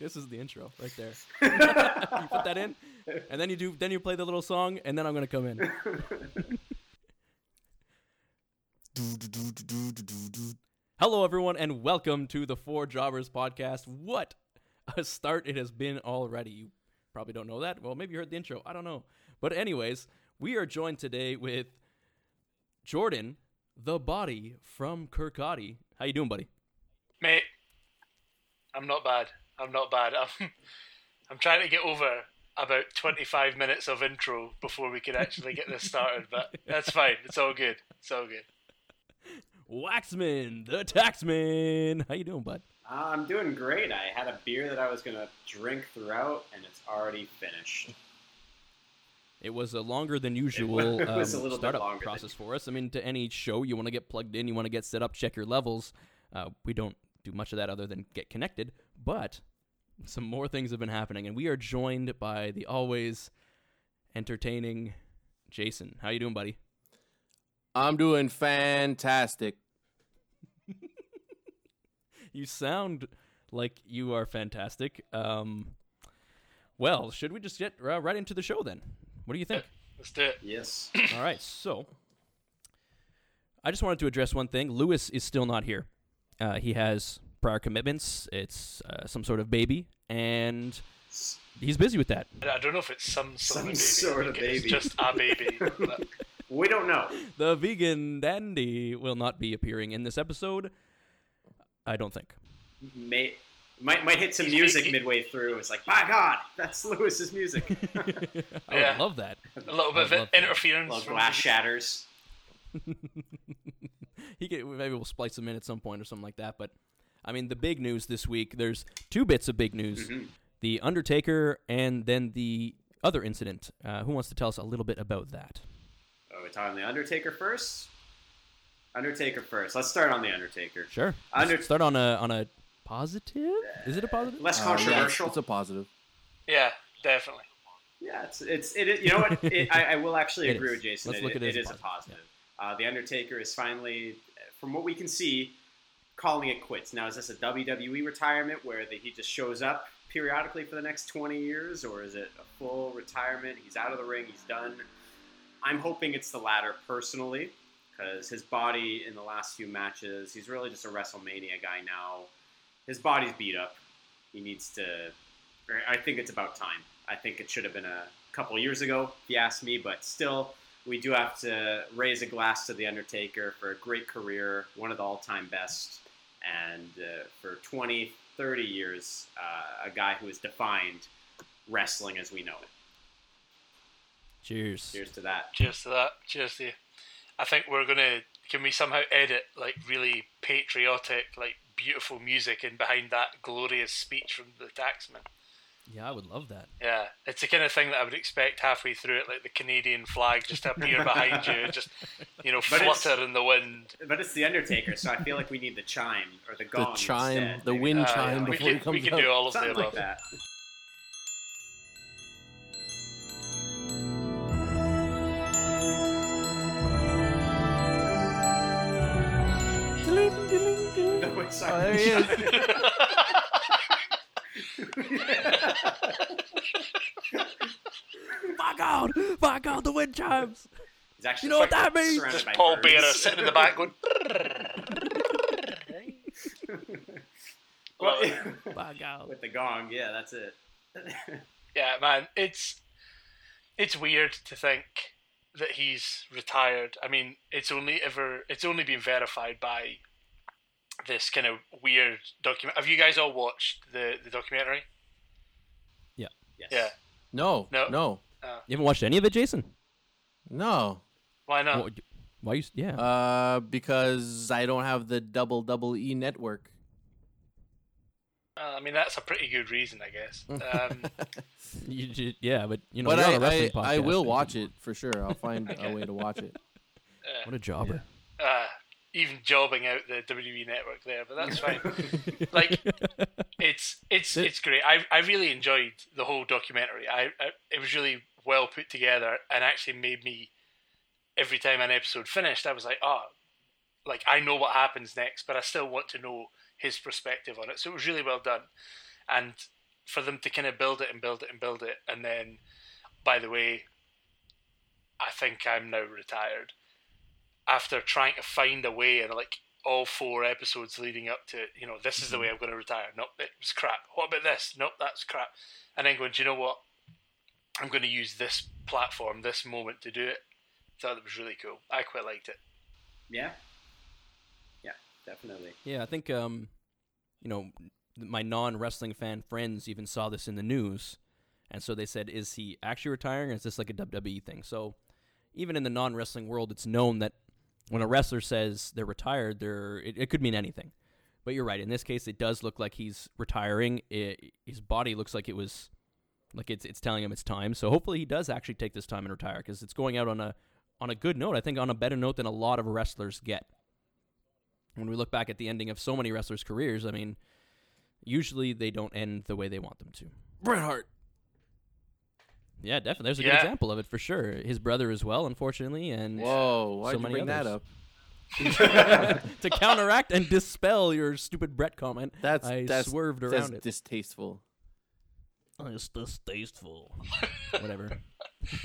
This is the intro right there. you put that in, and then you do. Then you play the little song, and then I'm gonna come in. Hello, everyone, and welcome to the Four Jobbers podcast. What a start it has been already. You probably don't know that. Well, maybe you heard the intro. I don't know. But, anyways, we are joined today with Jordan, the body from Kirkcaldy. How you doing, buddy? Mate, I'm not bad. I'm not bad. I'm, I'm trying to get over about 25 minutes of intro before we can actually get this started, but that's fine. It's all good. It's all good. Waxman, the taxman. How you doing, bud? Uh, I'm doing great. I had a beer that I was gonna drink throughout, and it's already finished. It was a longer than usual It was um, a little bit startup longer than process for us. I mean, to any show, you want to get plugged in, you want to get set up, check your levels. Uh, we don't do much of that other than get connected, but some more things have been happening, and we are joined by the always entertaining Jason. How you doing, buddy? I'm doing fantastic. You sound like you are fantastic. Um, well, should we just get uh, right into the show then? What do you think? Let's do it. Yes. All right, so I just wanted to address one thing. Lewis is still not here. Uh, he has prior commitments. It's uh, some sort of baby, and he's busy with that. I don't know if it's some sort Some of baby. sort I of think it's baby. just a baby. We don't know. The vegan dandy will not be appearing in this episode. I don't think. May, might might hit some He's music making- midway through. It's like, my God, that's Lewis's music. I Yeah. love that. a little bit I'd of love interference. Little glass the- shatters. he could, maybe we'll splice him in at some point or something like that. But I mean, the big news this week. There's two bits of big news: Mhm. the Undertaker, and then the other incident. Uh, who wants to tell us a little bit about that? Oh, we're talking the Undertaker first. Undertaker first. Let's start on the Undertaker. Sure. Under- Let's start on a on a positive. Is it a positive? Less Uh, yeah, it's- controversial. it's a positive. Yeah, definitely. Yeah, it's it's it. is- You know what? It, I, I will actually agree is. with Jason. Let's It- look at it it as a a positive, positive. Uh, the Undertaker is finally, from what we can see, calling it quits. Now, is this a WWE retirement where the, he just shows up periodically for the next 20 years, or is it a full retirement? He's out of the ring. He's done. I'm hoping it's the latter personally, because his body in the last few matches, he's really just a WrestleMania guy now. His body's beat up. He needs to. Er, I think it's about time. I think it should have been a couple years ago, if you ask me, but still, we do have to raise a glass to The Undertaker for a great career, one of the all time best, and uh, for 20, 30 years, uh, a guy who has defined wrestling as we know it. Cheers. Cheers to that. Cheers to that. Cheers to you. I think we're gonna. Can we somehow edit like really patriotic, like beautiful music in behind that glorious speech from the taxman? Yeah, I would love that. Yeah, it's the kind of thing that I would expect halfway through it, like the Canadian flag just to appear behind you, just you know But flutter in the wind. But it's The Undertaker, so I feel like we need the chime or the The gong. chime, instead. the Maybe wind Uh, chime we before can, he comes we can out. do all of the above. like that. No, wait, Oh, there he is. Fuck out! Fuck out the wind chimes! He's actually You know what that means? surrounded Just by Paul birds. Bearer sitting in the back going. Well, Love it. Fuck out. with the gong, yeah, that's it. Yeah, man, it's it's weird to think that he's retired. I mean, it's only ever it's only been verified by this kind of weird document. Have you guys all watched the the documentary? yes. Yeah. No, No. no, You haven't watched any of it, Jason? no. Why not? Wh- Why you? Yeah. Uh, because I don't have the double double E network. Uh, I mean, that's a pretty good reason, I guess. Um, You ju- yeah, but you know, but you're on a I, wrestling I, I podcast, will watch it for sure. I'll find a way to watch it. uh, What a jobber. uh, even jobbing out the WWE network there, but that's fine. like it's it's it's great. I I really enjoyed the whole documentary. I, I it was really well put together and actually made me every time an episode finished, I was like, oh, like I know what happens next, but I still want to know his perspective on it. So it was really well done, and for them to kind of build it and build it and build it, and then, by the way, I think I'm now retired. After trying to find a way and like all four episodes leading up to, you know, this is the way I'm going to retire. Nope, it was crap. What about this? Nope, that's crap. And then going, do you know what? I'm going to use this platform, this moment to do it. Thought it was really cool. I quite liked it. Yeah. Yeah, definitely. Yeah, I think um, you know, my non-wrestling fan friends even saw this in the news, and so they said, "Is he actually retiring, or is this like a WWE thing?" So, even in the non-wrestling world, it's known that when a wrestler says they're retired, they're it, it could mean anything. But you're right. In this case, it does look like he's retiring. It, his body looks like it was like it's it's telling him it's time. So hopefully he does actually take this time and retire because it's going out on a on a good note. I think on a better note than a lot of wrestlers get. When we look back at the ending of so many wrestlers' careers, I mean, usually they don't end the way they want them to. Bret Hart. Yeah, definitely. There's a good example of it for sure. His brother as well, unfortunately, and Whoa, why'd So you many bring that up? to counteract and dispel your stupid Bret comment, That's I that's swerved that's around it. distasteful. Oh, it's distasteful. Whatever.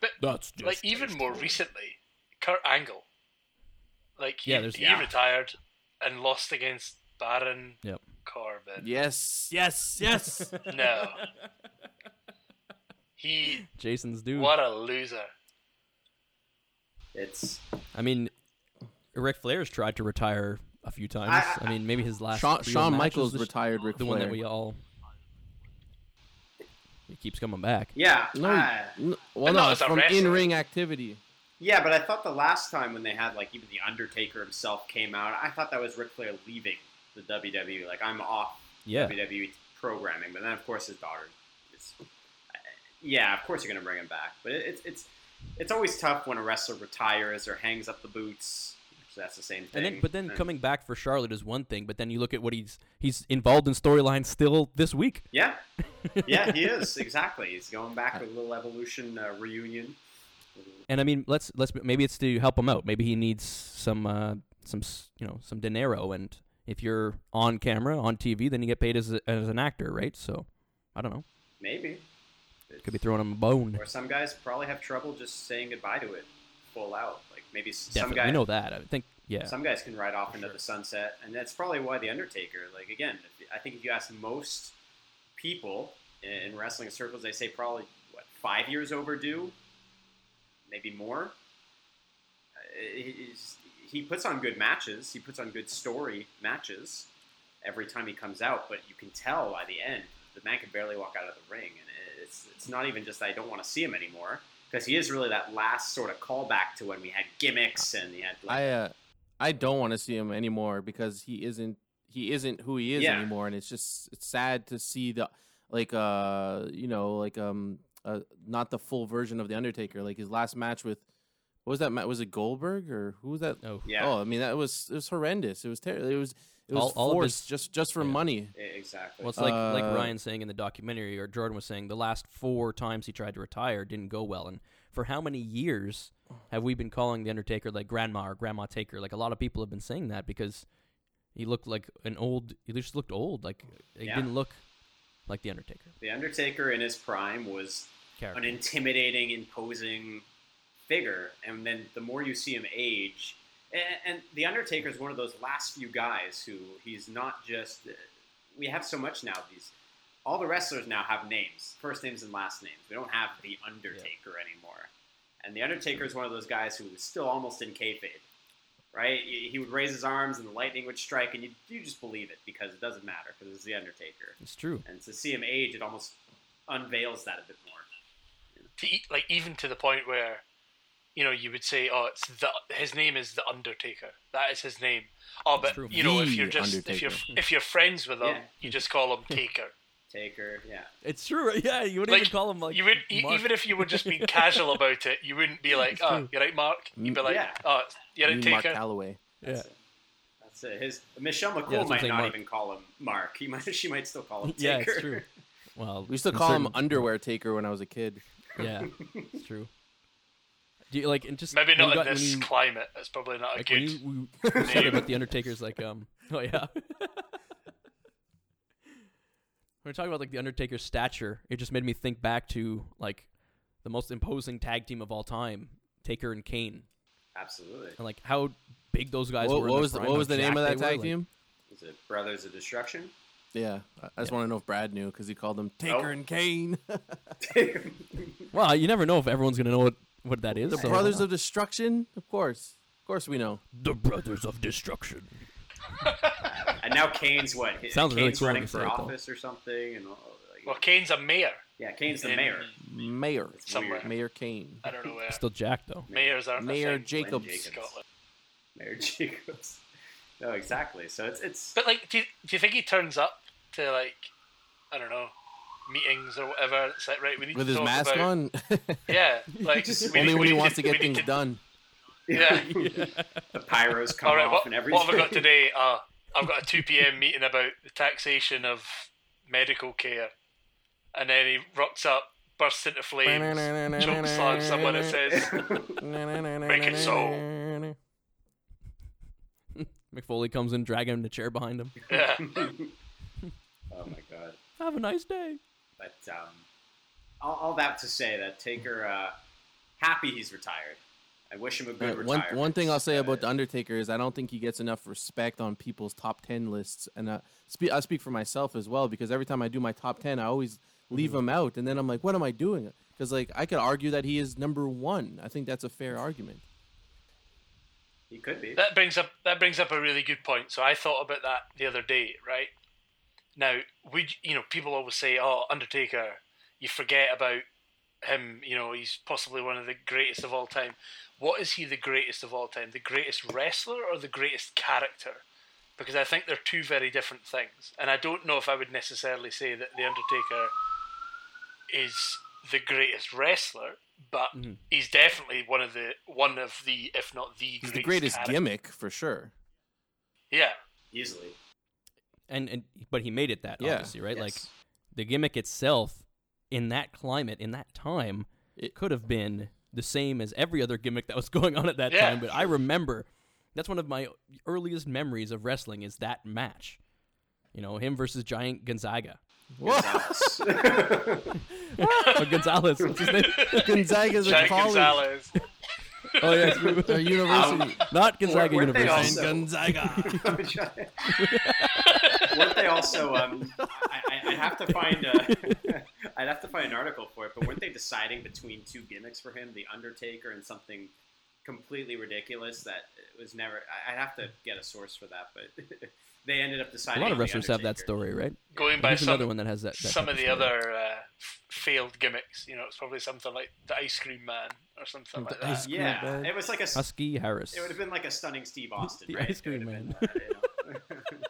But That's just like even more recently, Kurt Angle, like he, Yeah, there's- he yeah. retired and lost against Baron Yep. Corbin. Yes. Yes, yes. No, he Jason's dude. what a loser. It's I mean, Ric Flair's tried to retire a few times. I, I- I- mean, maybe his last. Shawn, Shawn match Michaels was retired Ric the Flair. one that we all. He keeps coming back. yeah. No, I- n- well, no, no, it's it's from in-ring activity. yeah, but I thought the last time when they had like even the Undertaker himself came out, I thought that was Ric Flair leaving the WWE. Like I'm off Yeah. WWE programming, but then of course his daughter. Is, yeah, of course you're gonna bring him back, but it, it's it's it's always tough when a wrestler retires or hangs up the boots. So that's the same thing. And then, but then And- coming back for Charlotte is one thing. But then you look at what he's he's involved in storylines still this week. Yeah, yeah, he is exactly. He's going back with a little evolution uh, reunion. And I mean, let's let's maybe it's to help him out. Maybe he needs some uh, some you know some dinero. And if you're on camera on TV, then you get paid as a, as an actor, right? So I don't know. Maybe. Could be throwing him a bone. Or some guys probably have trouble just saying goodbye to it full out. Like maybe s- some Definitely, guys. we know that. I think yeah. Some guys can ride off into the sunset, and that's probably why the Undertaker. Like again, if, I think if you ask most people in, in wrestling circles, they say probably what five years overdue, maybe more. Uh, he's- he puts on good matches. He puts on good story matches every time he comes out, but you can tell by the end the man can barely walk out of the ring, and it's it's not even just I don't want to see him anymore because he is really that last sort of callback to when we had gimmicks and he had like I uh, I don't want to see him anymore because he isn't he isn't who he is Yeah. anymore, and it's just it's sad to see the like uh you know like um uh, not the full version of the Undertaker. Like his last match with what was that? Was it Goldberg or who was that? Oh, yeah. Oh, I mean that was it was horrendous. It was terrible. It was it was All- all of forced his- just just for yeah. money. Exactly. Well, it's like like Uh, Ryan saying in the documentary, or Jordan was saying, the last four times he tried to retire didn't go well. And for how many years have we been calling the Undertaker like Grandma or Grandma Taker? Like a lot of people have been saying that because he looked like an old. He just looked old. Like he Yeah. didn't look like the Undertaker the Undertaker in his prime was character. an intimidating, imposing figure, and then the more you see him age, and, and the Undertaker is one of those last few guys who he's not just. Uh, we have so much now. These all the wrestlers now have names, first names and last names. We don't have the Undertaker anymore, and the Undertaker is one of those guys who is still almost in kayfabe. Right, he he would raise his arms and the lightning would strike, and you, you just believe it because it doesn't matter because it's the Undertaker. it's true. And to see him age, it almost unveils that a bit more. To eat, like even to the point where, you know, you would say, "Oh, it's the his name is the Undertaker. That is his name." Oh, but you know, if you're just if you're if you're friends with him, Yeah. you just call him Taker. Taker, yeah. It's true. right? Yeah, you wouldn't Like, even call him like you would e- Mark. even if you were just being casual about it, you wouldn't be like, It's "Oh, you're right, Mark." You'd be like, Yeah. "Oh, you're You right, mean Mark Taker." Calaway. yeah. That's it. That's it. His Michelle McCool that's might not Mark. even call him Mark. He might she might still call him Taker. Yeah, it's true. Well, We used to in call him Underwear Taker when I was a kid. Yeah, it's true. Do you like and just Maybe not in got- this you- climate. It's probably not a Like when good. you, you said about the Undertaker's like um oh yeah. when we're talking about like the Undertaker's stature, it just made me think back to like the most imposing tag team of all time, Taker and Kane, Absolutely. and like how big those guys What, were. what was the, prime, what was the name of that they tag were, team? Is it Brothers of Destruction? Yeah, I I just Yeah. want to know if Brad knew because he called them Taker Oh. and Kane, well, you never know if everyone's gonna know what, what that is. the so- Brothers uh, of Destruction. Of course, of course we know. the Brothers of Destruction. and now Kane's what? Kane's Sounds really cool running for say it, though. office or something, and all- like, Well, Kane's a mayor. yeah, Kane's the mayor. Mayor, It's Somewhere. weird. Mayor Kane. I don't know where. Still Jack though. Mayors aren't a Mayor thing. Jacobs. Jacobs. Mayor Jacobs. No, exactly. So it's it's But like, do you, do you think he turns up to like, I don't know, meetings or whatever? It's like right, we need With to his talk mask about, on, Yeah, like Just- we only need- when he wants to we get need things done. Yeah. the pyros come All right, off what, and everything. what have I got today? Uh, I've got a 2 p.m. meeting about the taxation of medical care. And then he rocks up, bursts into flames, choke slams someone and says, Make it so. Mick Foley comes in, dragging the chair behind him. yeah. oh my god. Have a nice day. But um, all, all that to say that Taker, uh, happy he's retired. I wish him a good Uh, one retirement. one thing I'll say Uh, about the Undertaker is I don't think he gets enough respect on people's top ten lists, and uh, spe- I speak for myself as well because every time I do my top ten, I always leave Mm-hmm. him out, and then I'm like, what am I doing? Because like I could argue that he is number one. I think that's a fair argument. he could be. That brings up that brings up a really good point. So I thought about that the other day, right? Now, would you know people always say, "Oh, Undertaker," you forget about him. You know, he's possibly one of the greatest of all time. What is he the greatest of all time? The greatest wrestler or the greatest character? Because I think they're two very different things, and I don't know if I would necessarily say that the Undertaker is the greatest wrestler, but Mhm. he's definitely one of the one of the, if not the He's greatest the greatest character. gimmick for sure. Yeah, Easily. And and but he made it that Yeah. obviously, right? Like the gimmick itself in that climate, in that time, It- it could have been the same as every other gimmick that was going on at that Yeah. time. But I remember that's one of my earliest memories of wrestling is that match. You know, him versus Giant Gonzaga. Gonzalez. oh, Gonzalez. What's his name? Gonzaga's a Jack college, Gonzalez. Oh yeah, a university. not Gonzaga Weren't they University. also- Gonzaga. weren't they also? Um, I, I, I'd have to find. A, I'd have to find an article for it. But weren't they deciding between two gimmicks for him, the Undertaker and something completely ridiculous that was never? I, I'd have to get a source for that, but they ended up deciding. A lot of on wrestlers have that story, right? Going by Here's some, another one that has that. that some of the story. other uh, failed gimmicks. You know, it's probably something like the Ice Cream Man or something like that. Ice Cream Yeah, Man. it was like a Husky Harris. It would have been like a stunning Steve Austin, The right? ice cream It would have man. been that, you know?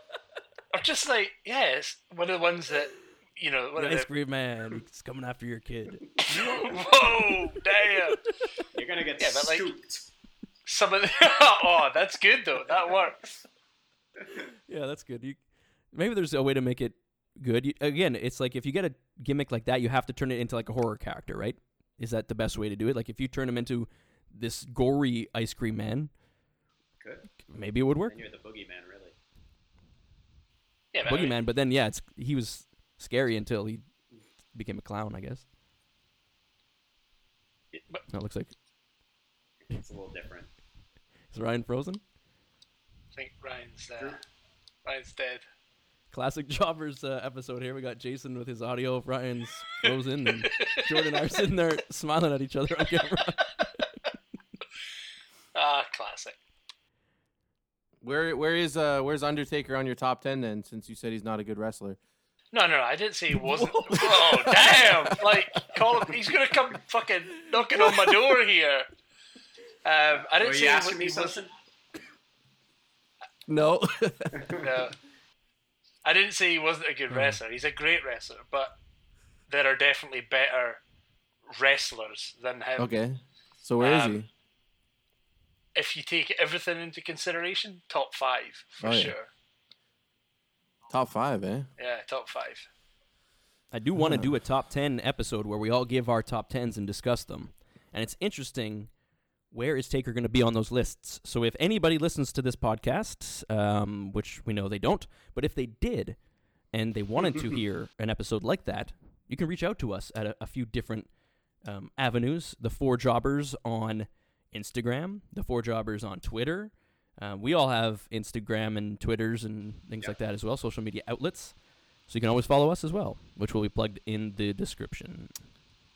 Or just like, yeah, it's one of the ones that, you know, one The of ice the, cream man. He's coming after your kid. whoa, damn. You're gonna get Yeah, but, like- scooped. Some of the, oh, that's good though. That works. Yeah, that's good. You, maybe there's a way to make it good. You, again, it's like if you get a gimmick like that, you have to turn it into like a horror character, right? Is that the best way to do it? Like if you turn him into this gory ice cream man, Good. maybe it would work. And you're the boogeyman, really. Yeah, but I mean, Boogeyman, but then yeah, it's he was scary until he became a clown, I guess. but That looks like It's a little different. is Ryan frozen? I think Ryan's, uh, Ryan's dead. Classic Jobbers uh, episode here. We got Jason with his audio of Ryan's frozen, and Jordan and I are sitting there smiling at each other on camera. Ah, classic. Where where is uh where's Undertaker on your top ten then? Since you said he's not a good wrestler. No, no, I didn't say he wasn't. oh, damn! Like, call him. He's gonna come fucking knocking on my door here. Um, I didn't Were say you he, asking wa- me something? wasn't. No. No. I didn't say he wasn't a good wrestler. He's a great wrestler, but there are definitely better wrestlers than him. okay. So where is Um, he? If you take everything into consideration, top five for Oh, yeah. sure. Top five, eh? Yeah, top five. I do want to do a top 10 episode where we all give our top 10s and discuss them. And it's interesting where is Taker going to be on those lists. So if anybody listens to this podcast, um, which we know they don't, but if they did, and they wanted to hear an episode like that, you can reach out to us at a, a few different um, avenues. The Four Jobbers on Instagram, the Four Jobbers on Twitter. Uh, we all have Instagram and Twitters and things Yep. like that as well, social media outlets. So you can always follow us as well, which will be plugged in the description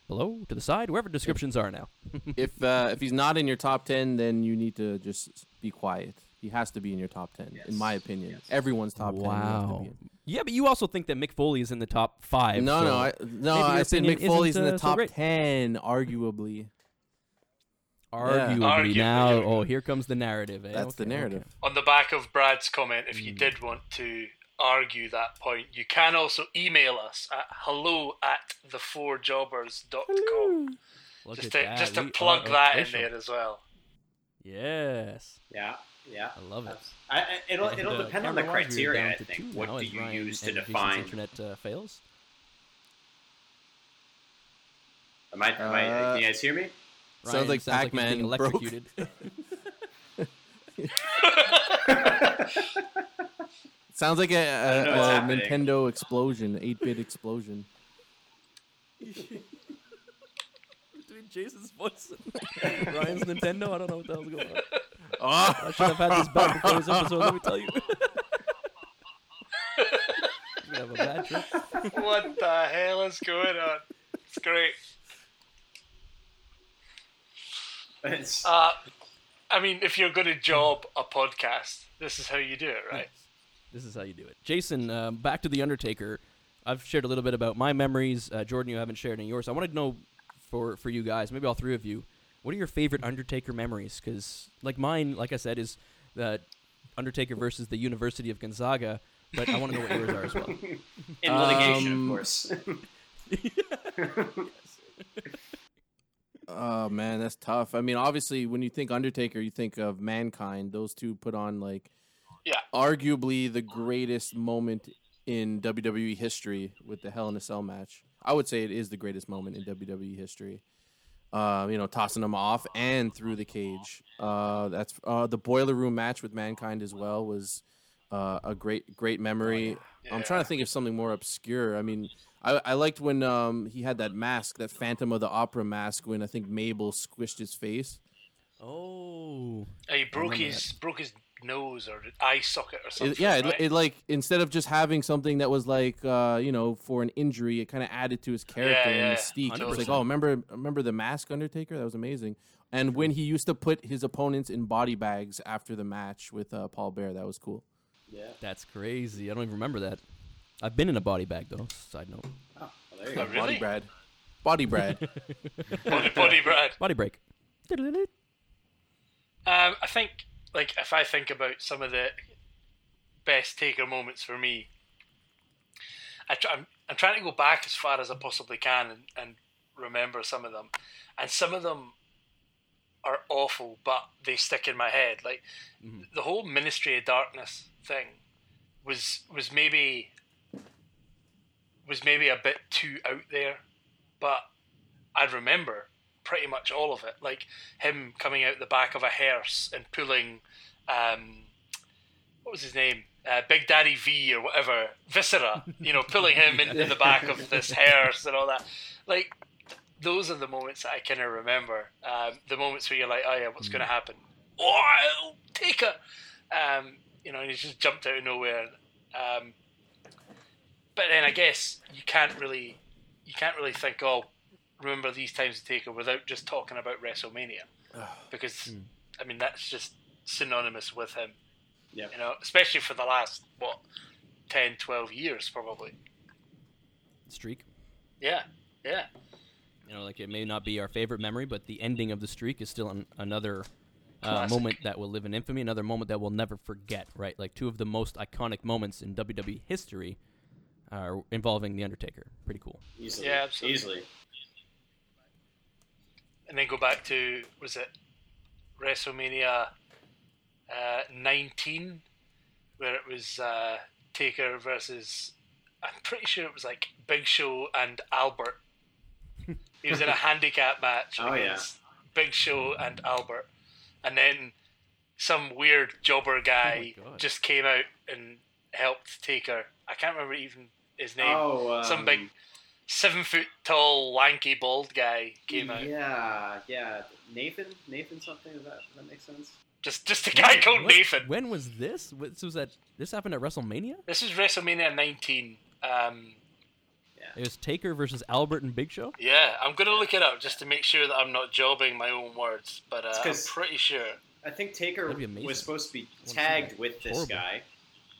below, to the side, wherever descriptions are now. if uh, if he's not in your top ten, then you need to just be quiet. He has to be in your top ten, Yes. in my opinion. Yes. Everyone's top ten. you to wow. Yeah, but you also think that Mick Foley is in the top five. No, so no, I, no. I said opinion Mick Foley's in the uh, so top ten, arguably. Arguably, Arguably, now, there oh, here comes the narrative. Eh? That's the Okay, okay. narrative. On the back of Brad's comment, if you did want to argue that point, you can also email us at hello at thefourjobbers.com. Look Just at to, that. just to we plug that official. in there as well. Yes, Yeah, yeah. I love it. I, I, it'll And, it'll uh, depend on the camera-wise, we are criteria. down I think. two What now do you Ryan use to and Jason's define? internet uh, fails? Am I, am I, Uh, can you guys hear me? Sounds Ryan like sounds like he's Pac-Man being broke. electrocuted. Sounds like a, I don't a, a. Nintendo explosion, eight bit explosion. Between Jason's voice and Ryan's Nintendo, I don't know what the hell's going on. Oh, I should have had this back before this episode. Let me tell you. We're have a bad trip. what the hell is going on? It's great. It's, Uh, I mean, if you're going to job a podcast, this is how you do it, right? This is how you do it. Jason, um, back to the Undertaker. I've shared a little bit about my memories. Uh, Jordan, you haven't shared any of yours. I want to know for for you guys, maybe all three of you, what are your favorite Undertaker memories? Because like mine, like I said, is the Undertaker versus the University of Gonzaga. But I want to know what yours are as well. in litigation, um, of course. oh man, that's tough. I mean, obviously, when you think Undertaker, you think of Mankind. Those two put on like, Yeah. arguably the greatest moment in WWE history with the Hell in a Cell match. I would say it is the greatest moment in WWE history. Uh, you know, tossing them off and through the cage. Uh, that's uh, the boiler room match with Mankind as well was uh, a great, great memory. I'm trying to think of something more obscure. I mean, I, I liked when um, he had that mask, that Phantom of the Opera mask, when I think Mabel squished his face. Oh, he broke remember his broke his nose or eye socket or something. It, yeah, it, right? it like instead of just having something that was like uh, you know for an injury, it kind of added to his character Yeah, yeah, and mystique. It was like, oh, remember remember the Mask Undertaker? That was amazing. And when he used to put his opponents in body bags after the match with uh, Paul Bear, that was cool. Yeah. that's crazy. I don't even remember that. I've been in a body bag though. Side note. Oh, well, there you go. Oh, really? Body Brad, Body Brad. body, body Brad. Body break. Um, I think, like, if I think about some of the best Taker moments for me, I try, I'm, I'm trying to go back as far as I possibly can and, and remember some of them. And some of them are awful, but they stick in my head. Like, Mhm. the whole Ministry of Darkness thing was was maybe was maybe a bit too out there, but I'd remember pretty much all of it. Like him coming out the back of a hearse and pulling, um, what was his name? Uh, Big Daddy V or whatever, Viscera, you know, pulling him in, in the back of this hearse and all that. Like, those are the moments that I kind of remember. Um, the moments where you're like, oh yeah, what's going to happen? Oh, Taker. Um, you know, and he just jumped out of nowhere. Um, but then I guess you can't really, you can't really think, oh, remember these times to Taker without just talking about WrestleMania, because I mean that's just synonymous with him. Yep. You know, especially for the last what 10, 12 years probably. Streak. Yeah, yeah. You know, like it may not be our favorite memory, but the ending of the streak is still an, another uh, moment that will live in infamy, another moment that we'll never forget. Right, like two of the most iconic moments in WWE history are involving the Undertaker. Pretty cool. Easily. Yeah, absolutely. Easily. And then go back to was it WrestleMania uh, 19, where it was uh, Taker versus I'm pretty sure it was like Big Show and Albert. He was in a handicap match Oh, yeah. Big Show and Albert, and then some weird jobber guy Oh just came out and helped Taker. I can't remember even his name. Oh, um, Some big seven foot tall, lanky, bald guy came out. Yeah, yeah. Nathan, Nathan, something. Does that does that make sense? Just just a guy called What- Nathan. When was this? This was at this happened at WrestleMania. This is WrestleMania 19. Um, It was Taker versus Albert and Big Show. yeah, I'm gonna look it up just to make sure that I'm not jobbing my own words, but uh, I'm pretty sure. I think Taker That'd be amazing. was supposed to be tagged with this Horrible. guy,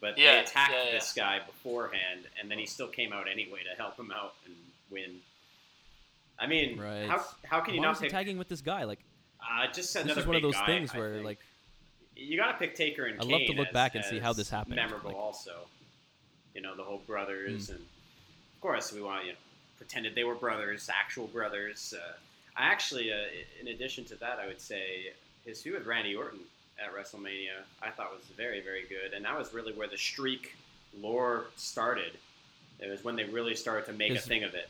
but Yeah, they attacked yeah, yeah. this guy beforehand, and then he still came out anyway to help him out and win. I mean, Right. how how can you Why not was pick? tagging with this guy? Like uh, just this another is one of those guy, things I where think. like you got to pick Taker and I'd Kane love to look as- back and see how this happened, Memorable, like- also. You know, the whole brothers, Hmm. and of course we want you know pretended they were brothers, actual brothers. Uh, I actually, uh, in addition to that, I would say his feud with Randy Orton at WrestleMania I thought was very, very good, and that was really where the streak lore started. It was when they really started to make a thing of it.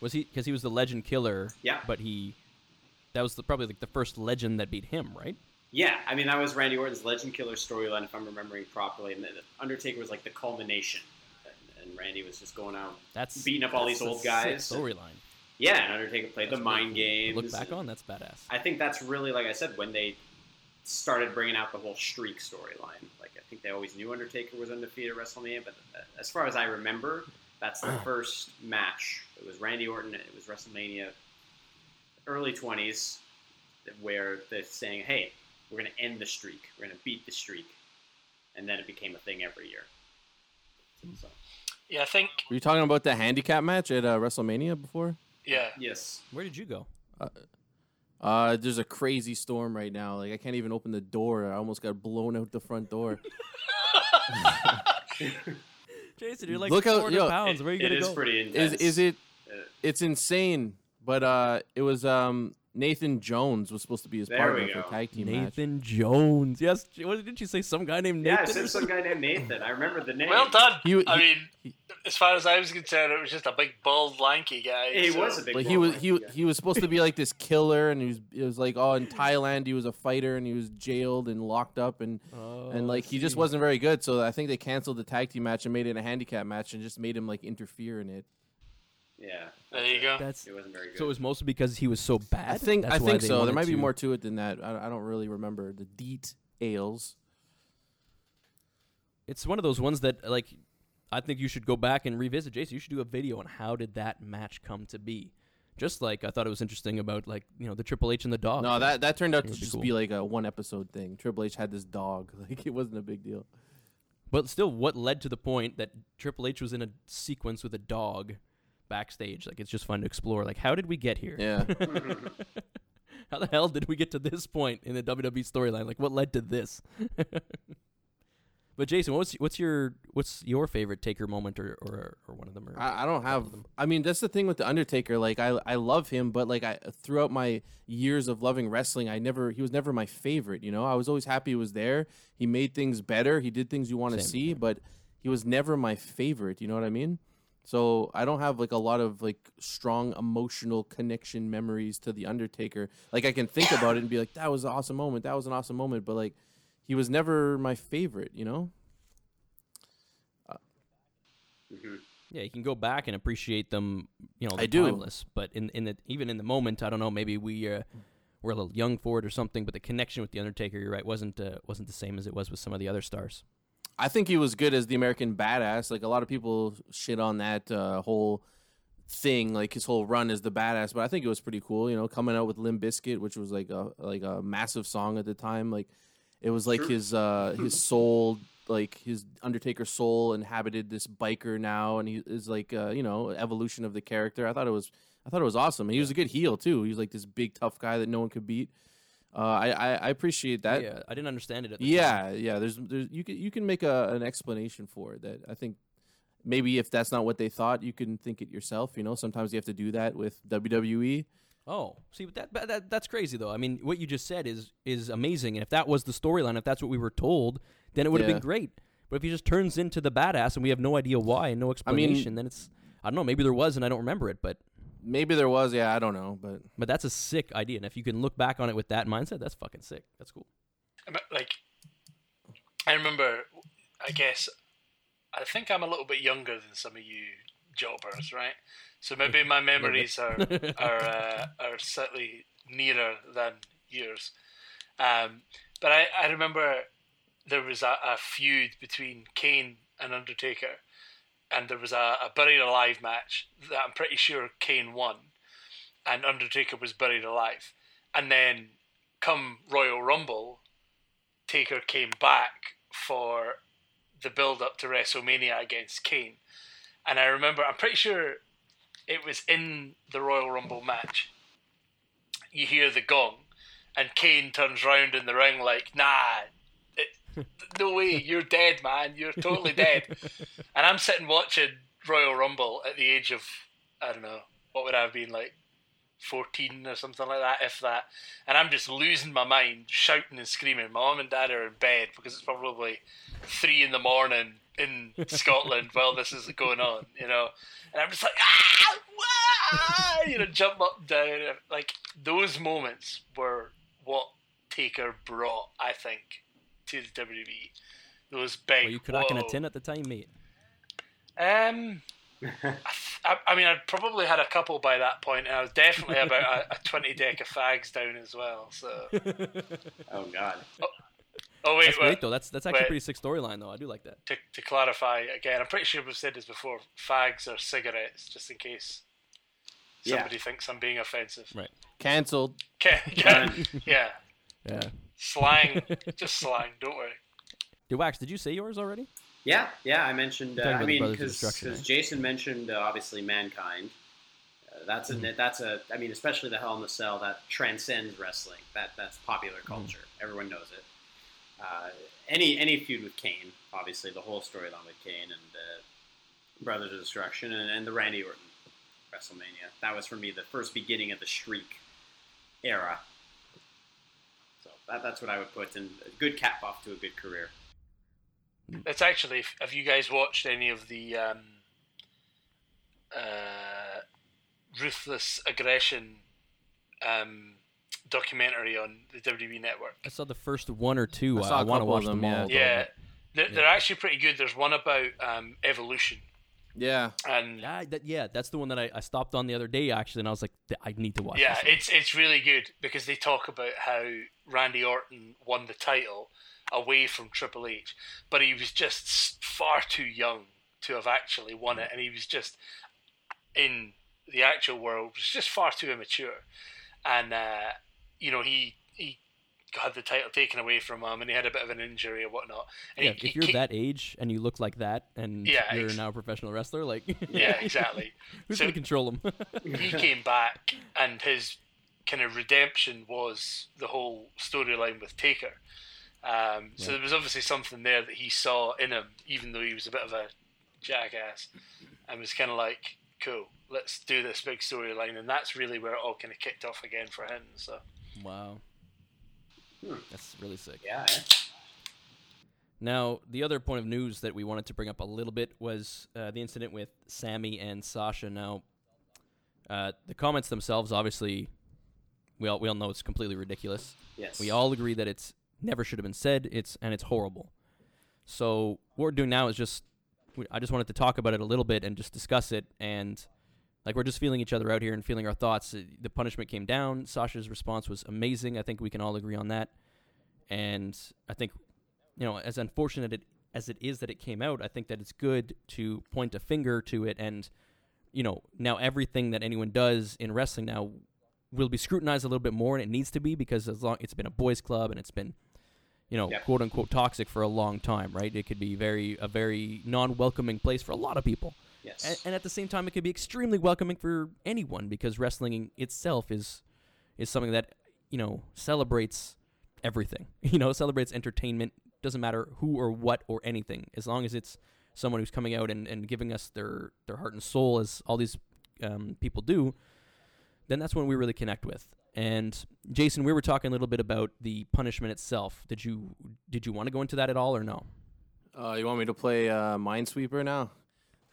Was he because he was the legend killer. Yeah. But he that was the, probably like the first legend that beat him, right? Yeah, I mean that was Randy Orton's Legend Killer storyline, if I'm remembering properly, and the Undertaker was like the culmination, and, and Randy was just going out That's beating up all that's these old guys. Storyline. Yeah, and Undertaker played That's the mind cool. Games. Look back on that's badass. I think that's really, like I said, when they started bringing out the whole streak storyline. Like I think they always knew Undertaker was undefeated at WrestleMania, but uh, as far as I remember, that's the first match. It was Randy Orton. It was WrestleMania, early 20s, where they're saying, "Hey, we're going to end the streak. We're going to beat the streak," and then it became a thing every year. So, Yeah, I think. Were you talking about the handicap match at uh, WrestleMania before? Yeah, yes, Where did you go? Uh, there's a crazy storm right now. Like I can't even open the door. I almost got blown out the front door. Jason, you're like Look out- 400 yo, pounds. Where are you it gonna is go? pretty is intense. is it? Uh, It's insane. But uh, it was um Nathan Jones was supposed to be his There partner for a tag team match. Nathan Jones. Yes. What did you say? Some guy named Yeah, Nathan. I said some guy named Nathan. I remember the name. well done. He- I mean, he- as far as I was concerned, it was just a big, bald, lanky guy. He so- was a big. But he was he guy. he was supposed to be like this killer, and he was it was like oh in Thailand he was a fighter and he was jailed and locked up and Oh, and like he just wasn't very good. So I think they canceled the tag team match and made it a handicap match and just made him like interfere in it. Yeah. There you go. That's It wasn't very good. so. It was mostly because he was so bad. I think That's I why think they so. There wanted might be to- more to it than that. I, I don't really remember the Deet ales. It's one of those ones that like I think you should go back and revisit. Jason, you should do a video on how did that match come to be. Just like I thought it was interesting about like you know the Triple H and the dog. No, that that turned out It to would be just cool. be like a one episode thing. Triple H had this dog. Like it wasn't a big deal. But still, what led to the point that Triple H was in a sequence with a dog backstage? Like, it's just fun to explore. Like, how did we get here? Yeah. how the hell did we get to this point in the WWE storyline? Like, what led to this? but Jason, what's what's your what's your favorite Taker moment, or or, or one of them? Or I, I don't have. them? I mean, that's the thing with the Undertaker. Like, I I love him, but like I throughout my years of loving wrestling, I never he was never my favorite. You know, I was always happy he was there. He made things better. He did things you want to see, but he was never my favorite. You know what I mean? So I don't have like a lot of like strong emotional connection memories to the Undertaker. Like I can think about it and be like, that was an awesome moment. That was an awesome moment. But like, he was never my favorite. You know? Mhm. Yeah, you can go back and appreciate them. You know, I do. timeless. But in in the even in the moment, I don't know. Maybe we uh, were a little young for it or something. But the connection with the Undertaker, you're right, wasn't uh, wasn't the same as it was with some of the other stars. I think he was good as the American badass. Like a lot of people shit on that uh, whole thing, like his whole run as the badass. But I think it was pretty cool. You know, coming out with Limp Bizkit, which was like a like a massive song at the time. Like it was like True. his uh, his soul, like his Undertaker soul, inhabited this biker now, and he is like uh, you know evolution of the character. I thought it was I thought it was awesome. He was a good heel too. He was like this big tough guy that no one could beat. Uh, I, I I appreciate that. yeah, I didn't understand it at the time. Yeah, yeah. There's, there's, you can, you can make a, an explanation for it. That I think maybe if that's not what they thought, you can think it yourself. You know, sometimes you have to do that with. WWE. Oh, see, but that, but that that's crazy though. I mean, what you just said is is amazing, and if that was the storyline, if that's what we were told, then it would have Yeah. been great. But if he just turns into the badass and we have no idea why and no explanation, then it's I don't know. Maybe there was and I don't remember it, but Maybe there was, yeah, I don't know, but but that's a sick idea. And if you can look back on it with that mindset, that's fucking sick. That's cool. I like I remember I guess I think I'm a little bit younger than some of you jobbers, right? So maybe my memories are are uh, are slightly nearer than yours. Um, but I, I remember there was a, a feud between Kane and Undertaker, and there was a, a buried alive match that I'm pretty sure Kane won, and Undertaker was buried alive, and then come Royal Rumble, Taker came back for the build up to WrestleMania against Kane, and I remember I'm pretty sure it was in the Royal Rumble match. You hear the gong, and Kane turns round in the ring like, "Nah, no way, you're dead, man. You're totally dead." and I'm sitting watching Royal Rumble at the age of I don't know what would I have been like 14 or something like that, if that. And I'm just losing my mind, shouting and screaming. My mom and dad are in bed because it's probably three in the morning in Scotland while this is going on, you know. And I'm just like, ah, you know, jump up and down. Like those moments were what Taker brought, I think, to the WWE. Those big. Were you cracking whoa. a tin at the time, mate? Um, I, I mean, I'd probably had a couple by that point, and I was definitely about a, a twenty deck of fags down as well. So, Oh God. oh wait, That's wait great though. That's that's actually a pretty sick storyline though. I do like that. to to clarify again, I'm pretty sure we've said this before. Fags are cigarettes, just in case Yeah. somebody thinks I'm being offensive. Right. Cancelled. Okay, yeah, yeah, Yeah. Slang, just slang. Don't worry. Did Wax? Did you say yours already? Yeah, yeah. I mentioned. Uh, I mean, Brothers because eh? Jason mentioned uh, obviously mankind. Uh, that's a Mm-hmm. that's a. I mean, especially the Hell in the Cell that transcends wrestling. That that's popular Mm-hmm. culture. Everyone knows it. Uh, any any feud with Kane, obviously the whole storyline with Kane and uh, Brothers of Destruction and, and the Randy Orton WrestleMania. That was for me the first beginning of the streak era. So that, that's what I would put and a good cap off to a good career. It's actually. Have you guys watched any of the um, uh, ruthless aggression um, documentary on the WWE network? I saw the first one or two. I I, want to watch them, them, all. though, Yeah, they're, Yeah. they're actually pretty good. There's one about um, evolution, Yeah. and Yeah, that, yeah, that's the one that I, I stopped on the other day actually, and I was like, I need to watch. yeah, this it's it's really good because they talk about how Randy Orton won the title away from Triple H, but he was just far too young to have actually won it, and he was just in the actual world was just far too immature, and uh, you know he he had the title taken away from him, and he had a bit of an injury or whatnot. And yeah, he, if you're that age and you look like that, and Yeah, you're ex- now a professional wrestler, like yeah, exactly. who's So- gonna control him? he came back and his kind of redemption was the whole storyline with Taker. Um, so there was obviously something there that he saw in him, even though he was a bit of a jackass, and was kind of like, "Cool, let's do this big storyline." And that's really where it all kind of kicked off again for him. So wow, Hmm. that's really sick. Yeah. eh? Now, the other point of news that we wanted to bring up a little bit was uh, the incident with Sammy and Sasha. Now, uh, the comments themselves, obviously, we all we all know it's completely ridiculous. Yes. We all agree that it's never should have been said. It's and it's horrible. So what we're doing now is just I just wanted to talk about it a little bit and just discuss it and like we're just feeling each other out here and feeling our thoughts. Uh, The punishment came down. Sasha's response was amazing. I think we can all agree on that. And I think you know, as unfortunate it, as it is that it came out, I think that it's good to point a finger to it and you know, now everything that anyone does in wrestling now will be scrutinized a little bit more, and it needs to be because as long it's been a boys' club and it's been, you know, Yeah. quote unquote toxic for a long time, right? It could be very a very non-welcoming place for a lot of people, Yes. and, and at the same time, it could be extremely welcoming for anyone because wrestling itself is is something that you know celebrates everything. You know, celebrates entertainment. Doesn't matter who or what or anything, as long as it's someone who's coming out and, and giving us their their heart and soul, as all these um, people do. Then that's when we really connect with. And Jason, we were talking a little bit about the punishment itself. Did you did you want to go into that at all or no? Uh, you want me to play uh, Minesweeper now?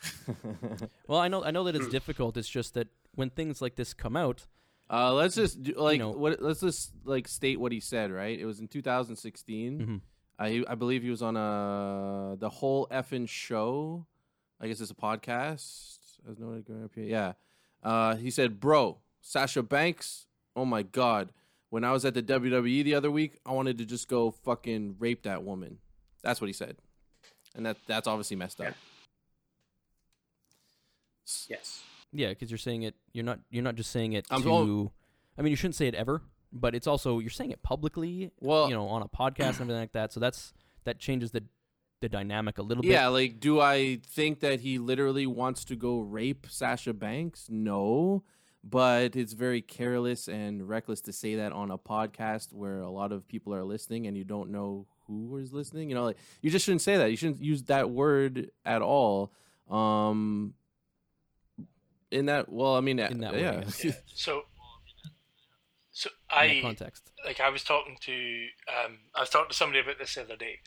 Well, I know I know that it's difficult. It's just that when things like this come out, Uh, let's just do, like know- what. Let's just like state what he said. Right. It was in 2016. Mhm. I I believe he was on a the whole effing show. I guess it's a podcast. There's no going up here. Yeah. Uh, he said, "Bro, Sasha Banks. Oh my god. When I was at the WWE the other week, I wanted to just go fucking rape that woman." That's what he said, and that that's obviously messed up. Yeah. Yes. Yeah, because you're saying it. You're not. You're not just saying it I'm to. all- I mean, you shouldn't say it ever, but it's also you're saying it publicly. Well- you know, on a podcast and everything like that. So that's that changes the the dynamic a little bit. Yeah, like, do I think that he literally wants to go rape Sasha Banks? No, but it's very careless and reckless to say that on a podcast where a lot of people are listening and you don't know who is listening. You know, like you just shouldn't say that. You shouldn't use that word at all. Um, in that, well, I mean, In that way, yeah, yeah. So, so in I context. like I was talking to um, I was talking to somebody about this the other day,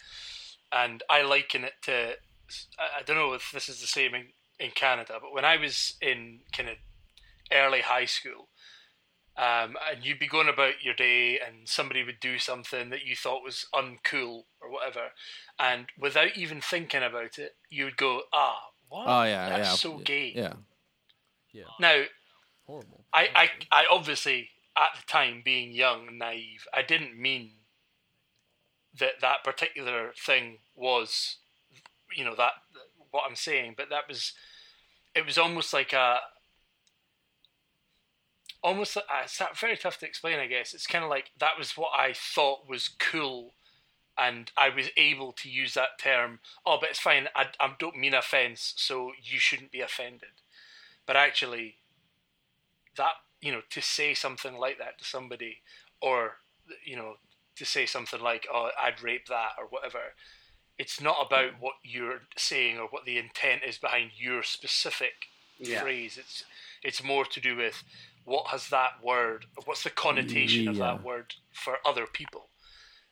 and I liken it to I I don't know if this is the same in, in Canada, but when I was in kind of early high school, um, and you'd be going about your day, and somebody would do something that you thought was uncool or whatever, and without even thinking about it, you would go, "Ah, what? oh yeah, That's yeah, so gay." yeah, Yeah, Now, horrible. I, I, I obviously at the time being young and naive, I didn't mean that that particular thing was, you know, that what I'm saying, but that was, it was almost like a, almost uh, it's very tough to explain. I guess it's kind of like that was what I thought was cool. And I was able to use that term. Oh, but it's fine. I, I don't mean offence, so you shouldn't be offended. But actually, that you know to say something like that to somebody or you know to say something like oh i'd rape that or whatever it's not about what you're saying or what the intent is behind your specific Yeah. phrase. It's it's more to do with what has that word what's the connotation of that word for other people.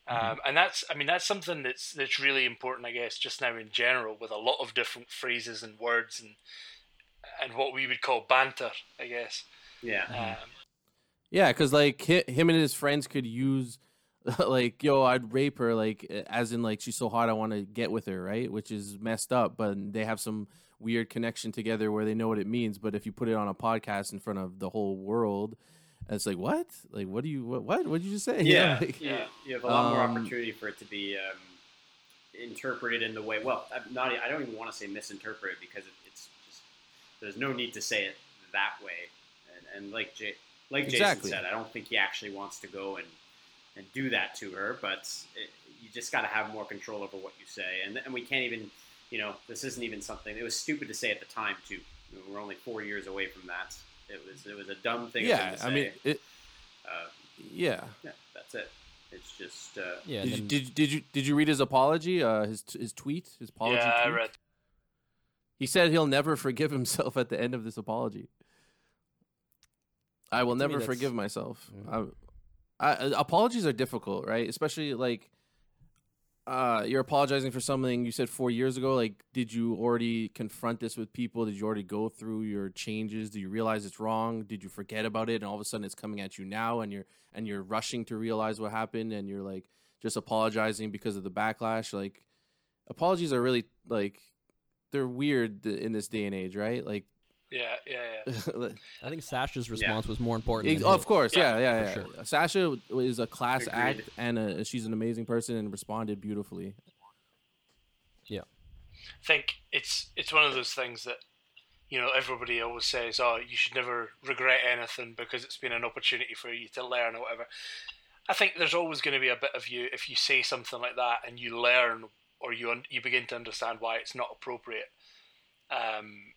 Um, and that's i mean that's something that's that's really important i guess just now in general with a lot of different phrases and words and and what we would call banter i guess Yeah. um, Yeah, because like him and his friends could use, like, yo, I'd rape her, like, as in like she's so hot, I want to get with her, right? Which is messed up, but they have some weird connection together where they know what it means. But if you put it on a podcast in front of the whole world, it's like, what? Like, what do you, what, what? What did you just say? You know, Yeah, like- you, you have a lot more Um, opportunity for it to be um, interpreted in the way. Well, I'm not. I don't even want to say misinterpreted because it, it's just there's no need to say it that way. And, and like Jay, like Exactly. Jason said, I don't think he actually wants to go and and do that to her. But it, you just got to have more control over what you say. And and we can't even, you know, this isn't even something. It was stupid to say at the time too. We're only four years away from that. It was it was a dumb thing. yeah. to I mean, it, uh, yeah. yeah, that's it. It's just. Uh, Yeah, Did you, did, did you did you read his apology? Uh, his his tweet, his apology. yeah i tweet? read He said he'll never forgive himself at the end of this apology. I will To never that's- forgive myself. Mm. I, I, apologies are difficult, right? Especially like uh, you're apologizing for something you said four years ago. Like, did you already confront this with people? Did you already go through your changes? Do you realize it's wrong? Did you forget about it, and all of a sudden it's coming at you now, and you're and you're rushing to realize what happened, and you're like just apologizing because of the backlash? Like, apologies are really like they're weird in this day and age, right? Like, yeah yeah yeah I think Sasha's response was more important. Ex- than of course, yeah, yeah, yeah. for yeah. Sasha is a class Agreed. act, and uh she's an amazing person, and responded beautifully. Yeah, I think it's it's one of those things that you know everybody always says, "Oh, you should never regret anything because it's been an opportunity for you to learn or whatever." I think there's always going to be a bit of you if you say something like that and you learn or you un- you begin to understand why it's not appropriate. Um,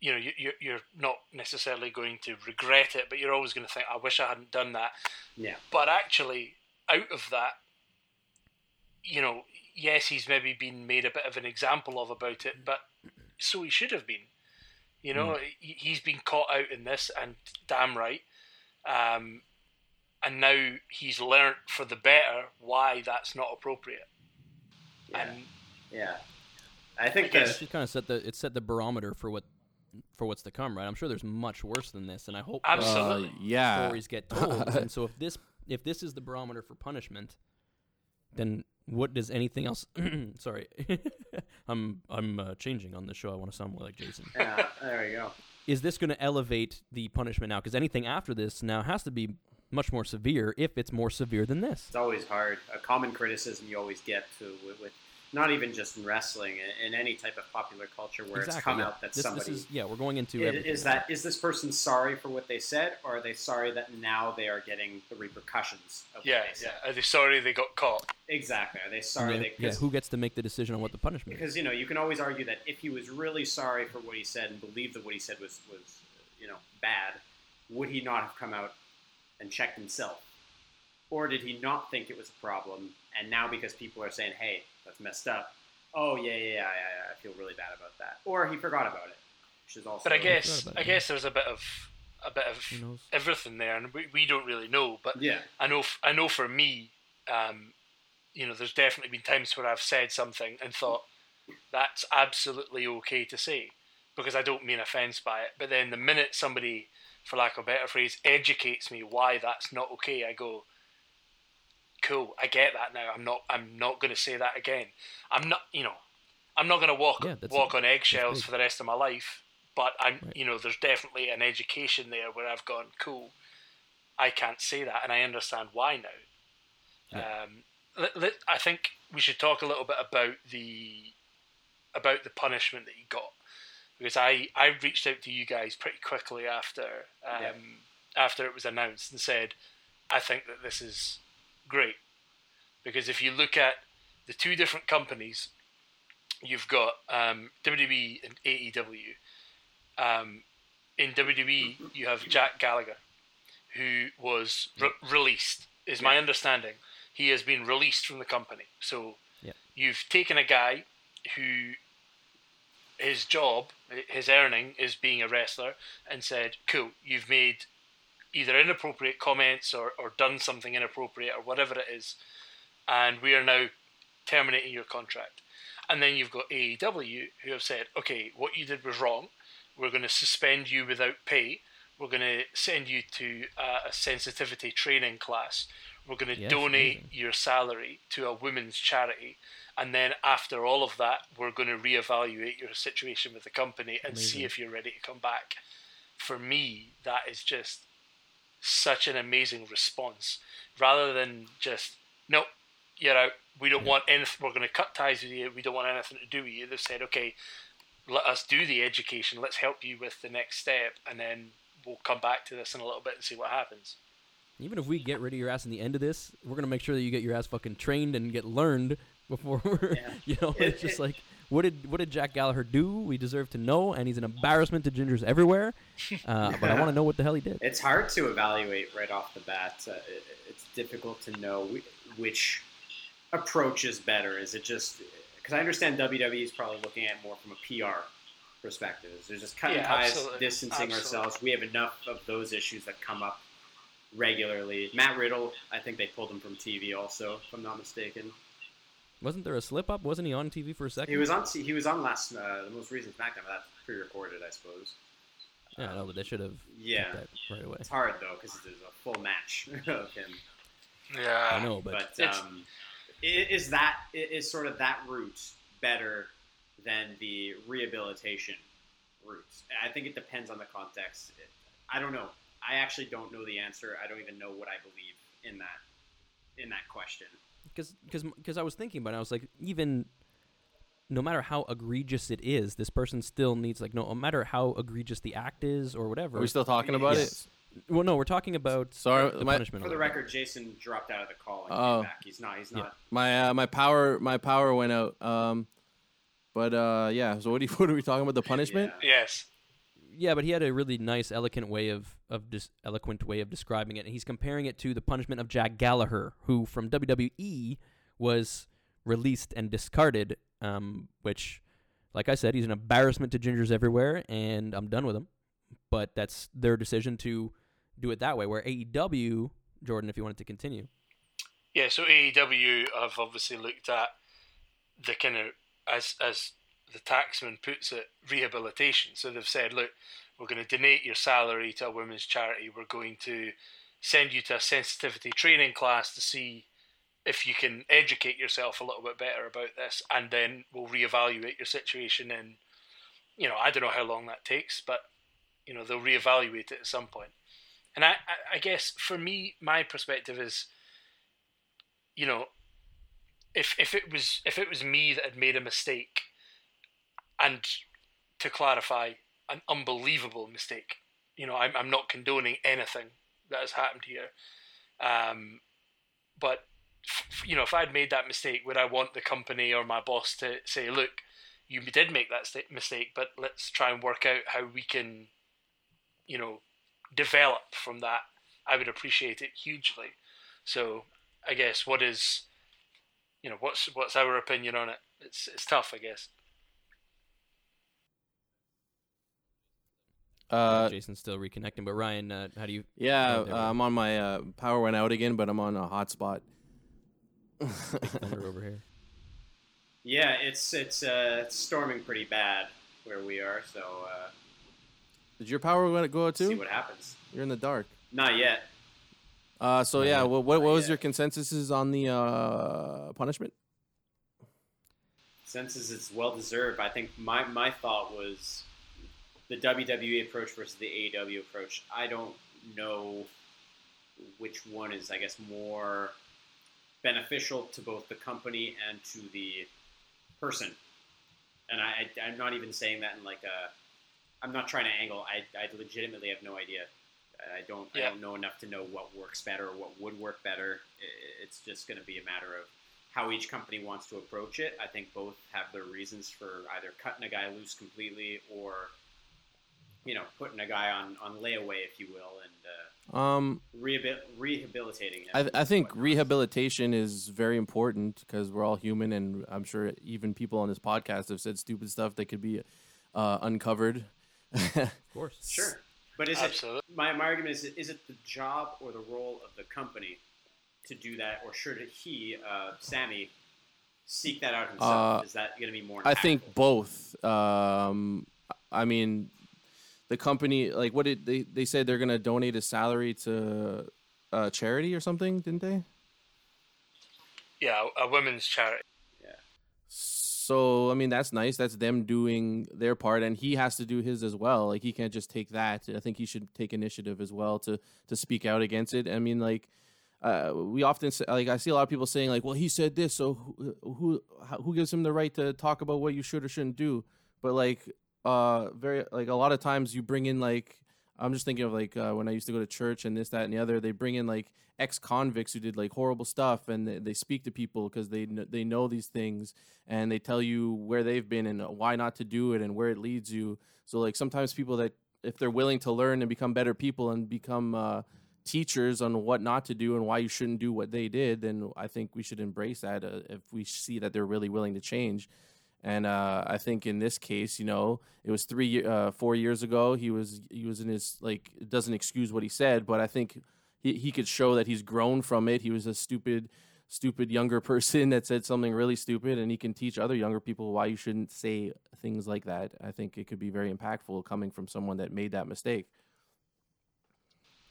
you know, you, you're you're not necessarily going to regret it, but you're always going to think, "I wish I hadn't done that." yeah. But actually, out of that, you know, yes, he's maybe been made a bit of an example of about it, but so he should have been. You know, he- he's been caught out in this, and damn right. Um, and now he's learnt for the better why that's not appropriate. Yeah. And Yeah, I think I guess that It's just kind of set the it set the barometer for what for what's to come, right? I'm sure there's much worse than this, and I hope Absolutely. Uh, yeah. stories get told. and so if this if this is the barometer for punishment, then what does anything else? sorry, I'm I'm uh, changing on the show. I want to sound more like Jason. Yeah, there you go. Is this going to elevate the punishment now? Because anything after this now has to be much more severe if it's more severe than this. It's always hard. A common criticism you always get to with, with not even just in wrestling, in, in any type of popular culture where it's come yeah. out that this, somebody this is yeah, we're going into Is, is that is this person sorry for what they said, or are they sorry that now they are getting the repercussions of Yeah, what they said? yeah. Are they sorry they got caught? Exactly. Are they sorry? yeah, they, yeah, 'cause- who gets to make the decision on what the punishment is? because you know you can always argue that if he was really sorry for what he said and believed that what he said was was you know bad, would he not have come out and checked himself, or did he not think it was a problem and now because people are saying hey that's messed up, oh yeah yeah yeah, yeah, yeah I feel really bad about that, or he forgot about it, which is also But I guess I it. guess there's a bit of a bit of everything there, and we, we don't really know. But yeah I know f- I know for me, um, you know, there's definitely been times where I've said something and thought that's absolutely okay to say because I don't mean offence by it. But then the minute somebody, for lack of a better phrase, educates me why that's not okay, I go, cool, I get that now. I'm not I'm not going to say that again. I'm not you know, I'm not going to walk Yeah, walk on eggshells for the rest of my life. But I'm Right. you know, there's definitely an education there where I've gone cool. I can't say that, and I understand why now. Yeah. Um, let, let, I think we should talk a little bit about the about the punishment that he got because I, I reached out to you guys pretty quickly after um, Yeah. after it was announced and said I think that this is great. Because if you look at the two different companies you've got um, WWE and AEW um, in WWE you have Jack Gallagher who was re- released is my understanding. He has been released from the company. So Yeah. you've taken a guy who his job, his earning is being a wrestler, and said, "Cool, you've made either inappropriate comments or, or done something inappropriate or whatever it is, and we are now terminating your contract." And then you've got AEW who have said, "Okay, what you did was wrong. We're going to suspend you without pay. We're going to send you to uh, a sensitivity training class. We're going to Yes, donate amazing. your salary to a women's charity." And then after all of that, we're going to reevaluate your situation with the company and see if you're ready to come back. For me, that is just such an amazing response. Rather than just, nope, you're out. We don't want anything. We're going to cut ties with you. We don't want anything to do with you. They've said, okay, let us do the education. Let's help you with the next step, and then we'll come back to this in a little bit and see what happens. Even if we get rid of your ass in the end of this, we're gonna make sure that you get your ass fucking trained and get learned before we're, Yeah. you know, It- it's just it- like, what did what did Jack Gallagher do? We deserve to know, and he's an embarrassment to gingers everywhere. Uh, but I want to know what the hell he did. It's hard to evaluate right off the bat. Uh, it, it's difficult to know which approach is better. Is it just because I understand WWE is probably looking at it more from a PR perspective. They're just cutting Yeah, ties, absolutely. distancing Absolutely. ourselves. We have enough of those issues that come up regularly. Matt Riddle, I think they pulled him from TV also, if I'm not mistaken. Wasn't there a slip up? Wasn't he on TV for a second? He was on. He was on last uh, the most recent SmackDown. but That's pre-recorded, I suppose. Yeah, I know, but they should have Yeah. that right away. It's hard though because there's a full match of him. Yeah. I know, but, But It's- um, is that is sort of that route better than the rehabilitation route? I think it depends on the context. It, I don't know. I actually don't know the answer. I don't even know what I believe in that in that question. Because because I was thinking about it, I was like, even no matter how egregious it is, this person still needs like no, no matter how egregious the act is or whatever. Are we still talking about Yes. it? well, no, we're talking about Sorry, the my- punishment. For the record, Jason dropped out of the call and Oh. came back. He's not. He's Yeah. not. My uh, my power my power went out. Um, but uh, yeah. So what do you, what are we talking about? The punishment? Yeah. Yes. Yeah, but he had a really nice, eloquent way of of dis- eloquent way of describing it, and he's comparing it to the punishment of Jack Gallagher, who from WWE was released and discarded. Um, which, like I said, he's an embarrassment to gingers everywhere, and I'm done with him. But that's their decision to do it that way. Where AEW, Jordan, if you wanted to continue, Yeah, so AEW I've obviously looked at the kind of as as the taxman puts it, rehabilitation. So they've said, look, we're going to donate your salary to a women's charity. We're going to send you to a sensitivity training class to see if you can educate yourself a little bit better about this, and then we'll reevaluate your situation And you know, I don't know how long that takes, but you know they'll reevaluate it at some point. And I, I, guess for me, my perspective is, you know, if if it was if it was me that had made a mistake, and to clarify, an unbelievable mistake. You know, I'm I'm not condoning anything that has happened here, um, but f- you know, if I'd made that mistake, would I want the company or my boss to say, "Look, you did make that st- mistake, but let's try and work out how we can, you know, develop from that." I would appreciate it hugely. So, I guess what is, you know, what's what's our opinion on it? It's it's tough, I guess. Uh, Jason's still reconnecting, but Ryan, uh, how do you? yeah, there we uh. I'm on my uh, power went out again, but I'm on a hotspot. Thunder over here. Yeah, it's it's uh, it's storming pretty bad where we are, so uh, Did your power go go out see what happens. You're in the dark. Not yet. Uh, so Not yeah, yet. what what, what was yet. your consensus on the uh, punishment? Consensus is well deserved. I think my, my thought was the WWE approach versus the AEW approach. I don't know which one is, I guess, more beneficial to both the company and to the person. And I, I, I'm not even saying that in like a. I'm not trying to angle. I, I legitimately have no idea. I don't. I don't know enough to know what works better or what would work better. It's just going to be a matter of how each company wants to approach it. I think both have their reasons for either cutting a guy loose completely or, you know, putting a guy on, on layaway, if you will, and uh, Um, rehabil- rehabilitating him. I, I think rehabilitation is very important because we're all human, and I'm sure even people on this podcast have said stupid stuff that could be uh, uncovered. Of course. Sure. But is Absolutely. it my, my argument is is it the job or the role of the company to do that, or should he, uh, Sammy, seek that out himself? Uh, is that going to be more? I think both. Um, I mean, the company, like, what did they? They said they're gonna donate his salary to uh, charity or something, didn't they? Yeah, a women's charity. Yeah. So I mean, that's nice. That's them doing their part, and he has to do his as well. Like he can't just take that. I think he should take initiative as well to to speak out against it. I mean, like. Uh, we often say, like I see a lot of people saying like, well, he said this, so who who who gives him the right to talk about what you should or shouldn't do? But like, uh, very like a lot of times you bring in like I'm just thinking of like uh, when I used to go to church and this, that, and the other. They bring in like ex convicts who did like horrible stuff, and they, they speak to people because they kn- they know these things, and they tell you where they've been and why not to do it and where it leads you. So like sometimes people that if they're willing to learn and become better people and become uh, teachers on what not to do and why you shouldn't do what they did, then I think we should embrace that uh, if we see that they're really willing to change. And uh, I think in this case, you know, it was three, uh, four years ago. He was he was in his like it doesn't excuse what he said, but I think he he could show that he's grown from it. He was a stupid, stupid younger person that said something really stupid, and he can teach other younger people why you shouldn't say things like that. I think it could be very impactful coming from someone that made that mistake.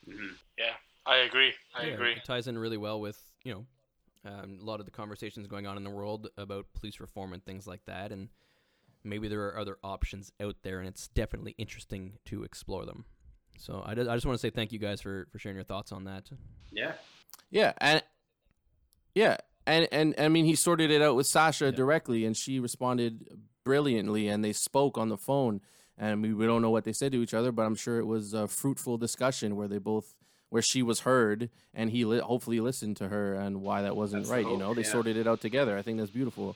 Mhm. Yeah, I agree. I Yeah, agree. It ties in really well with you know um, a lot of the conversations going on in the world about police reform and things like that, and maybe there are other options out there, and it's definitely interesting to explore them. So I, just want to say thank you guys for, for sharing your thoughts on that. Yeah. Yeah, and yeah, and and I mean he sorted it out with Sasha Yeah. directly, and she responded brilliantly, and they spoke on the phone, and we, we don't know what they said to each other, but I'm sure it was a fruitful discussion where they both where she was heard, and he li- hopefully listened to her and why that wasn't That's the right. You know, they yeah. sorted it out together. I think that's beautiful.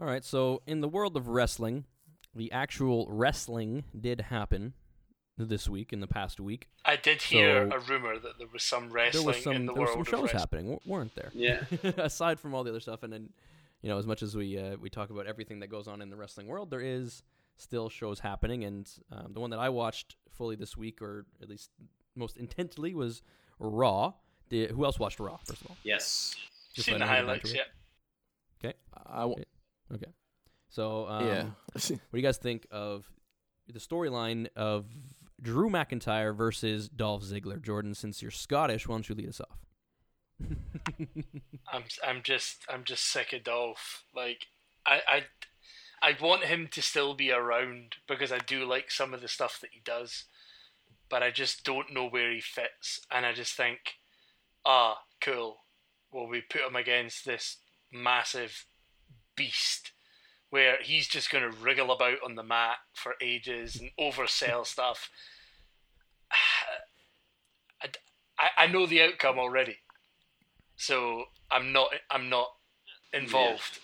All right, so in the world of wrestling, the actual wrestling did happen this week, in the past week. I did hear So- a rumor that there was some There wrestling was some in the there was world some shows happening, weren't there? Yeah. aside from all the other stuff, and then you know, as much as we uh, we talk about everything that goes on in the wrestling world, there is still shows happening, and um, the one that I watched fully this week, or at least most intently, was Raw. Did, who else watched Raw? First of all, Yes. Just Seen the highlights, yeah. okay, I w- okay. So um, yeah. what do you guys think of the storyline of Drew McIntyre versus Dolph Ziggler? Jordan, since you're Scottish, why don't you lead us off? I'm I'm just I'm just sick of Dolph. Like I I I want him to still be around because I do like some of the stuff that he does, but I just don't know where he fits. And I just think, ah, cool. Well, we put him against this massive beast where he's just going to wriggle about on the mat for ages and oversell stuff. I, I, I know the outcome already, so I'm not I'm not involved.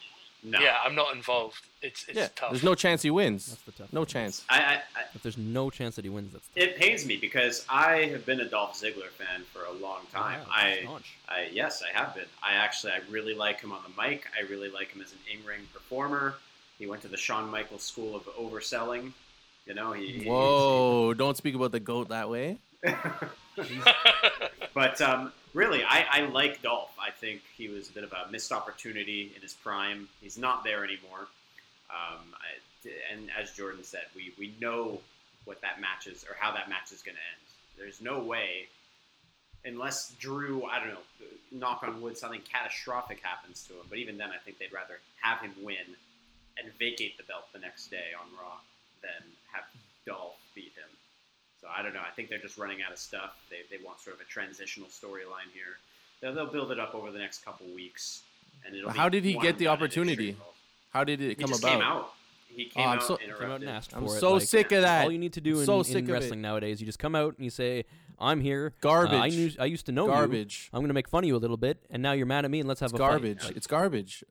No. Yeah, I'm not involved. It's it's yeah, tough. there's no chance he wins. That's the tough. No part. chance. I, I, I, If there's no chance that he wins, that's it pains me because I have been a Dolph Ziggler fan for a long time. Wow, I. I yes, I have been. I actually I really like him on the mic. I really like him as an in-ring performer. He went to the Shawn Michaels school of overselling. You know, he Whoa! Don't speak about the goat that way. but um, really, I, I like Dolph. I think he was a bit of a missed opportunity in his prime. He's not there anymore. Um, I, and as Jordan said, we, we know what that match is or how that match is going to end. There's no way, unless Drew, I don't know, knock on wood, something catastrophic happens to him. But even then, I think they'd rather have him win and vacate the belt the next day on Raw than have Dolph beat him. So I don't know. I think they're just running out of stuff. They, they want sort of a transitional storyline here. They'll, they'll build it up over the next couple weeks, and it'll. Be how did he get the opportunity? How did it He come just about? came out. He came I'm out, so- interrupted. Came out and asked for I'm for it. so like, sick of that. All you need to do in, so in sick of it. wrestling nowadays, you just come out and you say, "I'm here. Garbage. Uh, I knew. I used to know you. Garbage. I'm gonna make fun of you a little bit, and now you're mad at me, and let's have It's a fight." garbage. Like, It's garbage.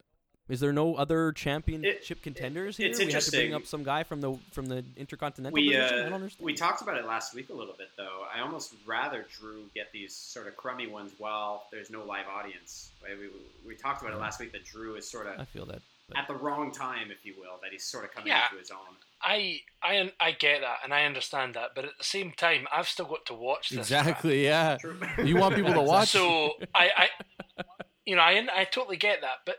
Is there no other championship contenders here? it's we had to bring interesting. up some guy from the from the intercontinental We division. I don't uh, understand. we talked about it last week a little bit though. I almost rather Drew get these sort of crummy ones while there's no live audience. Right? We, we talked about it last week that Drew is sort of I feel that. but- at the wrong time, if you will, that he's sort of coming Yeah. into his own. I I I get that and I understand that, but at the same time, I've still got to watch this. crap. Exactly. Yeah. True. You want people to watch? So I, I, you know, I, I totally get that, but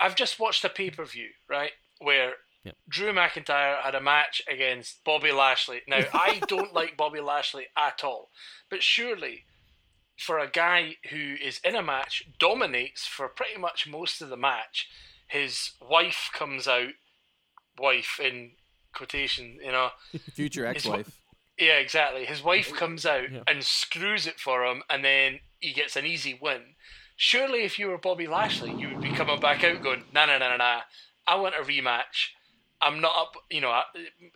I've just watched a pay per view, right, where Yep. Drew McIntyre had a match against Bobby Lashley. Now, I don't like Bobby Lashley at all, but surely for a guy who is in a match, dominates for pretty much most of the match, his wife comes out, wife in quotation, you know, Future ex-wife. yeah, exactly. His wife comes out Yeah. and screws it for him, and then he gets an easy win. Surely, if you were Bobby Lashley, you would be coming back out going, "Nah, nah, nah, nah, nah. I want a rematch. I'm not up. You know, I,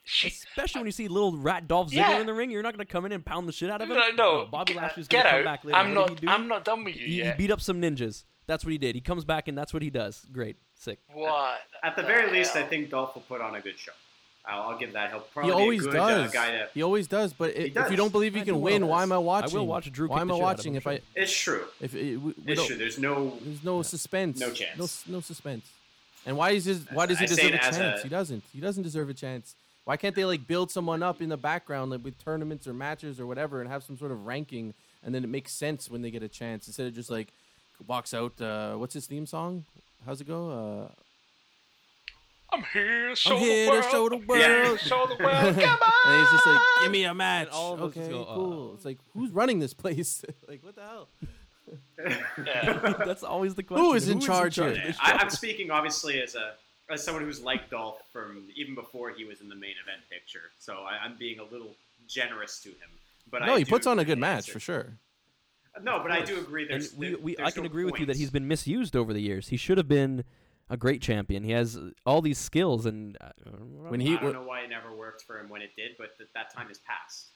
she. Especially when you see little rat Dolph Ziggler Yeah. in the ring, you're not gonna come in and pound the shit out of him. No, no, Bobby Lashley's gonna come out. back later. I'm What not. he do? I'm not done with you He, he beat up some ninjas. That's what he did. He comes back and that's what he does. Great, sick. what? At the very least, I think Dolph will put on a good show. I'll, I'll give that. He'll He always be a good does. uh, guy to. He always does. But i- if you don't believe he I can do win, why am I watching? I will watch Drew. Why am I shit out of watching if. I It's true. if it, we, we It's true. There's no. there's no suspense. No chance. No no suspense. And why is his why does he I deserve a chance? a- he doesn't. He doesn't deserve a chance. Why can't they like build someone up in the background like with tournaments or matches or whatever and have some sort of ranking and then it makes sense when they get a chance instead of just like walks out uh, what's his theme song? How's it go? Uh, I'm here to show here the to world. show the I'm here to world. show the world. Come on. and he's just like, give me a match. all of okay, just go, uh, cool. It's like, who's running this place? like, what the hell? Yeah. that's always the question. Who is in charge here? of this I, show? I'm speaking obviously as a as someone who's liked Dolph from even before he was in the main event picture. So I, I'm being a little generous to him. But no, I he puts on a good match for sure. No, but I do agree. And There's, we, there- we, I can no agree with you that he's been misused over the years. He should have been a great champion. He has all these skills, and uh, When he I don't know why it never worked for him when it did, but th- that time has passed.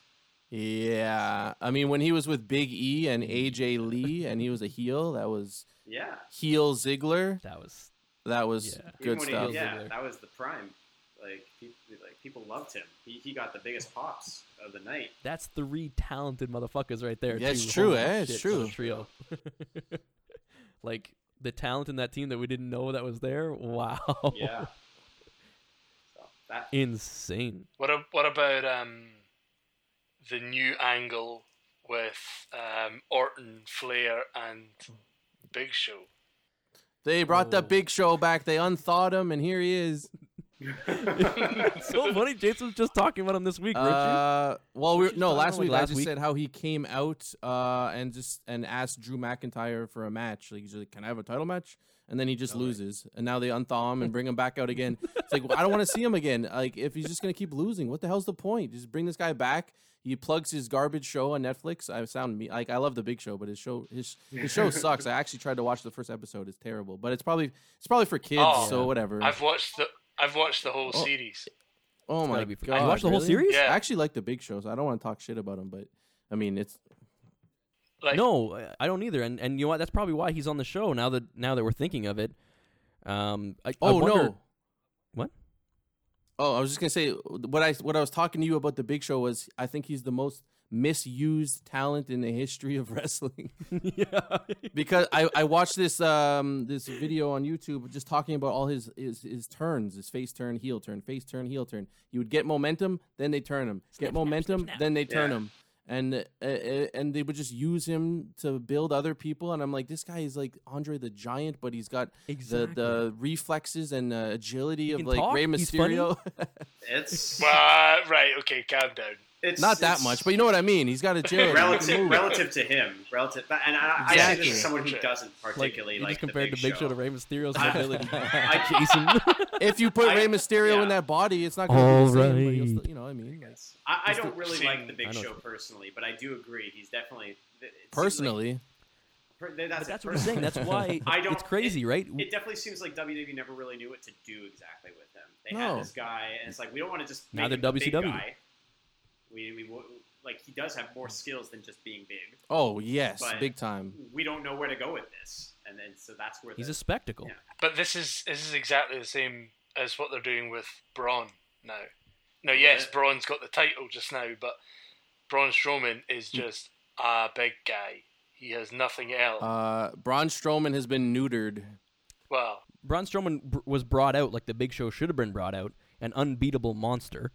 Yeah, I mean when he was with Big E and AJ Lee and he was a heel, that was Yeah. heel Ziggler. that was That was Yeah. Good when he- stuff. yeah, Ziggler. that was the prime. Like, people, like people loved him. He, he got the biggest pops of the night. that's three talented motherfuckers right there. Yeah, it's true, Holy eh? It's true. what a trio. like the talent in that team that we didn't know that was there. Wow. Yeah. so that Insane. What a, what about um the new angle with um Orton, Flair, and Big Show? They brought the Oh. Big Show back. They unthawed him, and here he is. it's so funny. Jason was just talking about him this week, weren't you? Uh, well, we She's no last like week. I last just week. said how he came out uh, and just and asked Drew McIntyre for a match. Like he's like, "Can I have a title match?" And then he just Okay. loses, and now they unthaw him and bring him back out again. It's like I don't want to see him again. Like if he's just gonna keep losing, what the hell's the point? Just bring this guy back. He plugs his garbage show on Netflix. I sound me like I love the Big Show, but his show his his show sucks. I actually tried to watch the first episode. It's terrible, but it's probably it's probably for kids, Oh. so whatever. I've watched the I've watched the whole Oh. series. oh my gotta god! You watched the whole series? Yeah. I actually like the Big shows. I don't want to talk shit about them, but I mean it's Like no, I- I don't either. And and you know what? That's probably why he's on the show now that now that we're thinking of it. Um. I, I Oh wonder- no! What? Oh, I was just gonna say what I what I was talking to you about the Big Show was I think he's the most misused talent in the history of wrestling yeah. because I, I watched this um this video on YouTube just talking about all his, his his turns his face turn heel turn face turn heel turn he would get momentum then they turn him Snap, get snap, momentum snap, snap. then they turn Yeah. him and uh, uh, and they would just use him to build other people and I'm like this guy is like Andre the Giant but he's got Exactly. the the reflexes and uh, agility of like talk, Rey. Mysterio. It's uh, right, okay, calm down. It's Not that it's much, but you know what I mean. He's got a he can relative move. relative to him, relative. But, and I, I say Exactly. this as someone who doesn't like particularly you like, just compared the the Big Show to Rey Mysterio's I- mobility. I- Jason. If you put I- Rey Mysterio yeah. in that body, it's not going to be the same. But you'll Alright. still, you know what I mean? Like, Yes. I, I don't the- really seeing- like the Big I know. Show personally, but I do agree he's definitely it seems like- personally, per- that's, but that's what I'm saying. That's why I don't- it's crazy, right? It definitely seems like WWE never really knew what to do exactly with him. They No. had this guy, and it's like we don't want to just Now make they're big WCW. Guy. We, we like he does have more skills than just being big. oh yes, But- big time. We don't know where to go with this, and then so that's where He's the, a spectacle. Yeah. But this is this is exactly the same as what they're doing with Braun now. Now, yes, Yeah. Braun's got the title just now, but Braun Strowman is Hmm. just a big guy. He has nothing else. Uh, Braun Strowman has been neutered. well, Braun Strowman br- was brought out like the Big Show should have been brought out, an unbeatable monster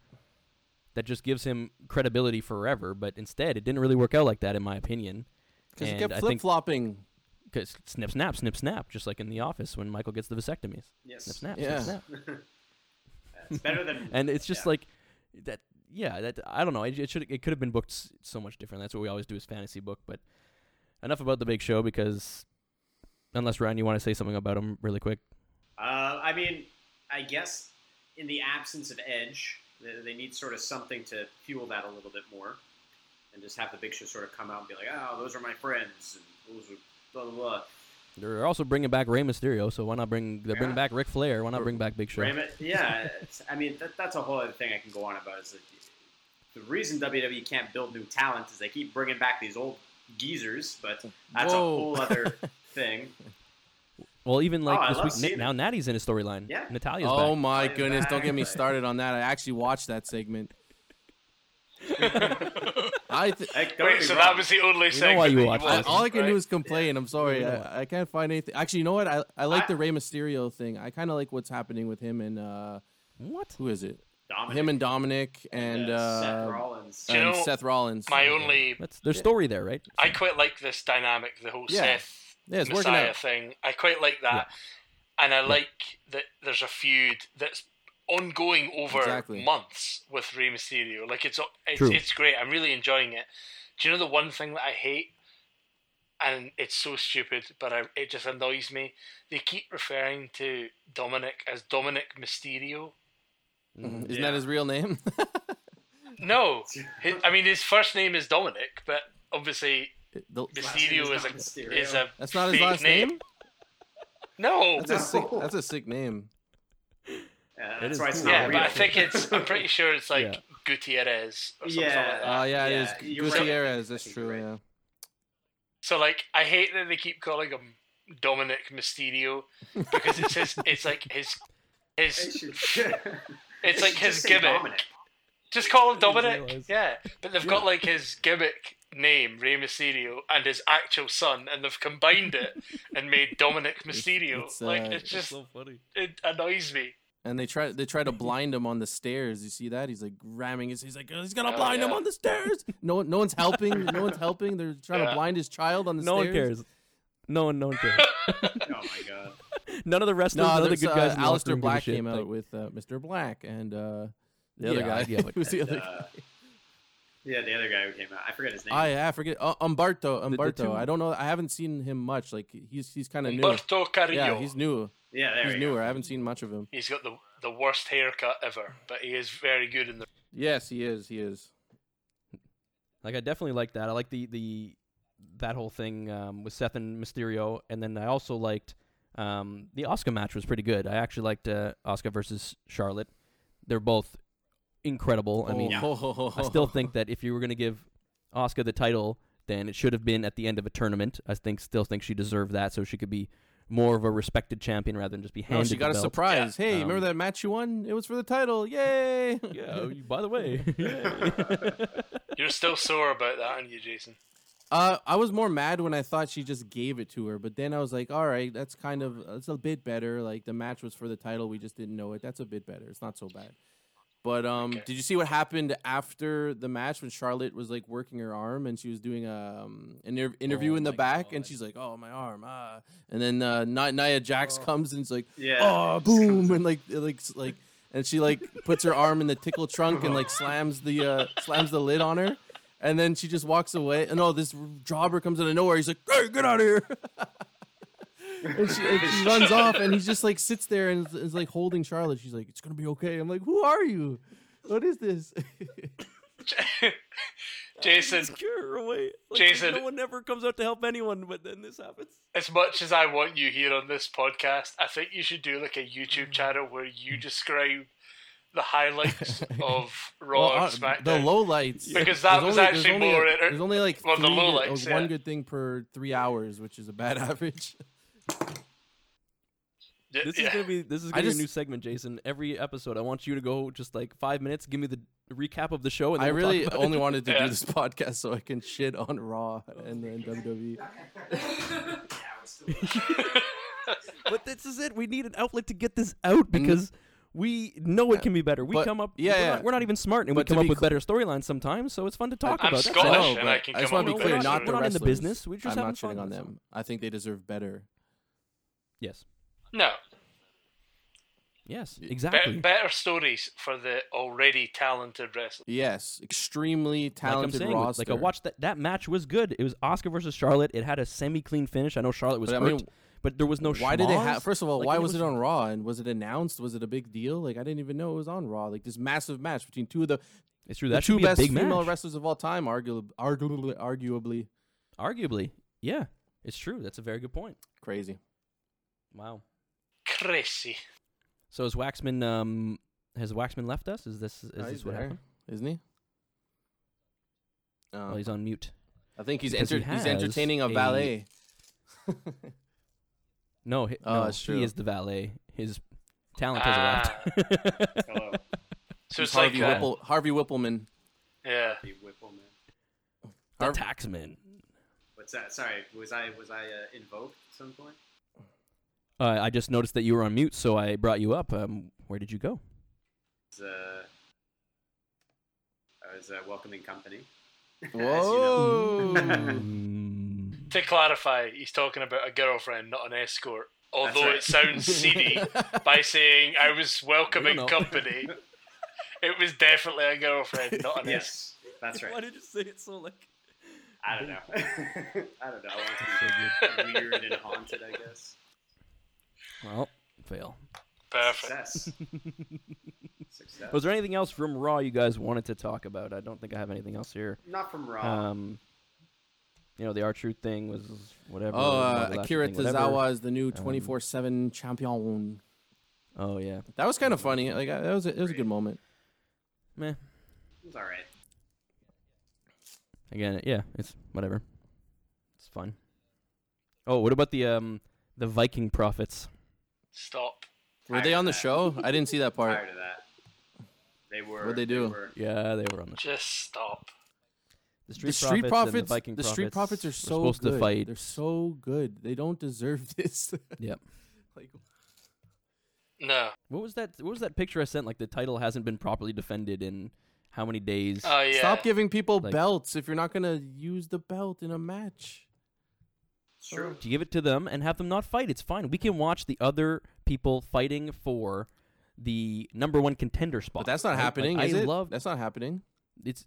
that just gives him credibility forever. But instead, it didn't really work out like that, in my opinion. Because he kept flip flopping. because snip, snap, snip, snap, just like in The Office when Michael gets the vasectomies. yes. Snip, snap, Yeah. snip, snap. it's better than and it's just yeah. like that. Yeah, that I don't know. It, it should it could have been booked so much different. That's what we always do as fantasy book. But enough about the Big Show because unless Ryan, you want to say something about him really quick. Uh, I mean, I guess in the absence of Edge, they, they need sort of something to fuel that a little bit more, and just have the Big Show sort of come out and be like, "Oh, those are my friends," and those are blah blah blah. They're also bringing back Rey Mysterio, so why not bring? They're bringing back Ric Flair. Why not bring back Big Show? Raymond, yeah, I mean that, that's a whole other thing I can go on about. Is that the reason WWE can't build new talent is they keep bringing back these old geezers, but that's Whoa. a whole other thing. Well, even like Oh, this week, seeing now Natty's in a storyline. Yeah. Natalya's Oh back. my Back. goodness! Don't get me started on that. I actually watched that segment. I th- Like, wait, so wrong. that was the only know segment why you that watched I, this, all I can right? do is complain. I'm sorry, Yeah. I, I can't find anything. Actually, you know what? I I like I- the Rey Mysterio thing. I kind of like what's happening with him and uh, What? who is it? Dominic Him and Dominic and uh, Seth Rollins. Do you know, Seth Rollins. My only, That's their story there, right? I quite like this dynamic, the whole Yeah. Seth Yeah, it's working Messiah out. thing. I quite like that, and I like that there's a feud that's ongoing over Exactly. months with Rey Mysterio. Like it's it's, True. it's great. I'm really enjoying it. Do you know the one thing that I hate? And it's so stupid, but I, it just annoys me. They keep referring to Dominic as Dominic Mysterio. Mm-hmm. Isn't Yeah. that his real name? No, his, I mean his first name is Dominic, but obviously The- Mysterio is a is a that's not his last name. No, That's a sick. That's a sick name. Yeah, that's is why it's cool. not yeah, real. but I think it's. I'm pretty sure it's like Yeah. Gutierrez or something Yeah. like that. Oh yeah, it Yeah, is you're right. Gutierrez. That's true. right. Yeah. So like, I hate that they keep calling him Dominic Mysterio because it's his. It's like his. His. It's like his gimmick. Dominic. Just call him Dominic. Yeah, but they've got like his gimmick name, Rey Mysterio, and his actual son, and they've combined it and made Dominic Mysterio. it's, like uh, it's just so funny. it annoys me. And they try. They try to blind him on the stairs. You see that? He's like ramming his. He's like, he's gonna Oh, blind him on the stairs. No, no one's helping. No one's helping. They're trying to blind his child on the stairs. No one cares. No one, no one cares. Oh my god. none of the wrestlers, No, none of the there's, good uh, guys. in the locker Aleister room give a Black shit, came like- out with uh, Mr. Black and uh, the Yeah, other guy. yeah, but- Who's the And, other uh, guy? Yeah, the other guy who came out. I forget his name. Oh yeah, I forget. Uh, Humberto. the Humberto. I don't know. I haven't seen him much. Like he's he's kind of new. Humberto Carrillo. Yeah, he's new. yeah, there He's we newer. go. I haven't seen much of him. He's got the the worst haircut ever, but he is very good in the. Yes, he is. He is. Like I definitely like that. I like the the that whole thing um, with Seth and Mysterio, and then I also liked um, the Asuka match was pretty good. I actually liked uh, Asuka versus Charlotte. They're both incredible. I mean, Oh, I still think that if you were going to give Asuka the title, then it should have been at the end of a tournament. I think still think she deserved that, so she could be more of a respected champion rather than just be No, handed. she got the a belt. surprise. Hey, Um, remember that match you won? It was for the title. Yay! Yeah. By the way, You're still sore about that, aren't you, Jason? Uh, I was more mad when I thought she just gave it to her, but then I was like, all right, that's kind of that's a bit better. Like the match was for the title, we just didn't know it. That's a bit better. It's not so bad. But um, Okay. did you see what happened after the match when Charlotte was like working her arm and she was doing a um, an inter- interview Oh in the back and she's like, oh my arm, ah, and then uh, Nia, Nia Jax comes and it's like, Yeah. oh boom, and like like like and she like puts her arm in the tickle trunk and like slams the uh, slams the lid on her. And then she just walks away. And oh, this jobber comes out of nowhere. He's like, "Hey, get out of here!" and, she, and she runs off, and he just like sits there and is, is like holding Charlotte. She's like, "It's gonna be okay." I'm like, "Who are you? What is this?" Jason, Scare her away. Like, Jason- no one ever comes out to help anyone, but then this happens. as much as I want you here on this podcast, I think you should do like a YouTube channel where you describe the highlights of Raw Well, and uh, SmackDown. the lowlights. Because that There's was only- actually there's more A, inter- there's only like well, three good- lowlights, uh, one yeah. good thing per three hours, which is a bad average. Y- This yeah. is gonna be this is gonna be just- a new segment, Jason. Every episode, I want you to go just like five minutes, give me the recap of the show, and I we'll talk really about only it. wanted to Yeah. do this podcast so I can shit on Raw and then WWE. But this is it. We need an outlet to get this out because we know it can be better. We But- come up. yeah, we're, yeah. Not, we're not even smart, and But we to come up with cl- better storylines sometimes. So it's fun to talk I'm about. That's Scottish, all. I know, and I can I just come want to be clear, better not the We're not in the business. We're just I'm not shitting on them. I think they deserve better. Yes. no, Yes. Be- Exactly. better stories for the already talented wrestlers. Yes, extremely like I'm talented saying, roster. like I watched that. That match was good. It was Asuka versus Charlotte. It had a semi-clean finish. I know Charlotte was But I hurt, mean, but there was no. why did they have? First of all, Like, why it was it on Raw? And was it announced? Was it a big deal? Like I didn't even know it was on Raw. Like this massive match between two of the, It's true. the That two should be a best big female match. wrestlers of all time, arguably, arguably, arguably. Arguably, yeah, it's true. That's a very good point. Crazy. Wow. Crazy. So has Waxman um has Waxman left us? Is this is Oh, this what there, happened? isn't he? Uh, Oh, he's on mute. I think he's because he he's entertaining a a- valet. No, he, Oh, no, that's true. he is the valet. His talent Ah. has arrived. Hello, So He's it's like Harvey uh, Whipple, Harvey Wippleman. yeah. Harvey Wippleman. the Harv- taxman. What's that? Sorry, was I was I uh, invoked at some point? Uh, I just noticed that you were on mute, so I brought you up. Um, where did you go? It's, uh, I was uh, welcoming company. As you Whoa! Mm. To clarify, he's talking about a girlfriend, not an escort. Although right. it sounds seedy by saying I was welcoming know. company, it was definitely a girlfriend, not an escort. Yes, that's right. Why did you say it so like? I don't know. I don't know. I want to be weird and haunted. I guess. Well, fail. Perfect. Success. Success. Was there anything else from Raw you guys wanted to talk about? I don't think I have anything else here. Not from Raw. Um, you know, the R Truth thing was whatever. Oh, uh, Akira thing. Tozawa is the new 24 7 champion. Oh yeah, That was kind of funny. Like that was a, it was a good moment. meh. it was all right. Again, yeah, it's whatever. It's fine. Oh, what about the um the Viking prophets? Stop. Were they on the show? I didn't see that part. Prior to that, they were. What'd they do? were- Yeah, they were on the show. Just stop. The Street, The Street Profits, Profits, and the Viking the Street Prophets Profits are so supposed good. to fight. They're so good. They don't deserve this. Yep. like, No. What was that? What was that picture I sent? Like the title hasn't been properly defended in how many days? Oh yeah. Stop giving people Like- belts if you're not gonna use the belt in a match. True. to give it to them and have them not fight. It's fine. We can watch the other people fighting for the number one contender spot. But that's not right? Like, happening, I it? love That's not happening. it's.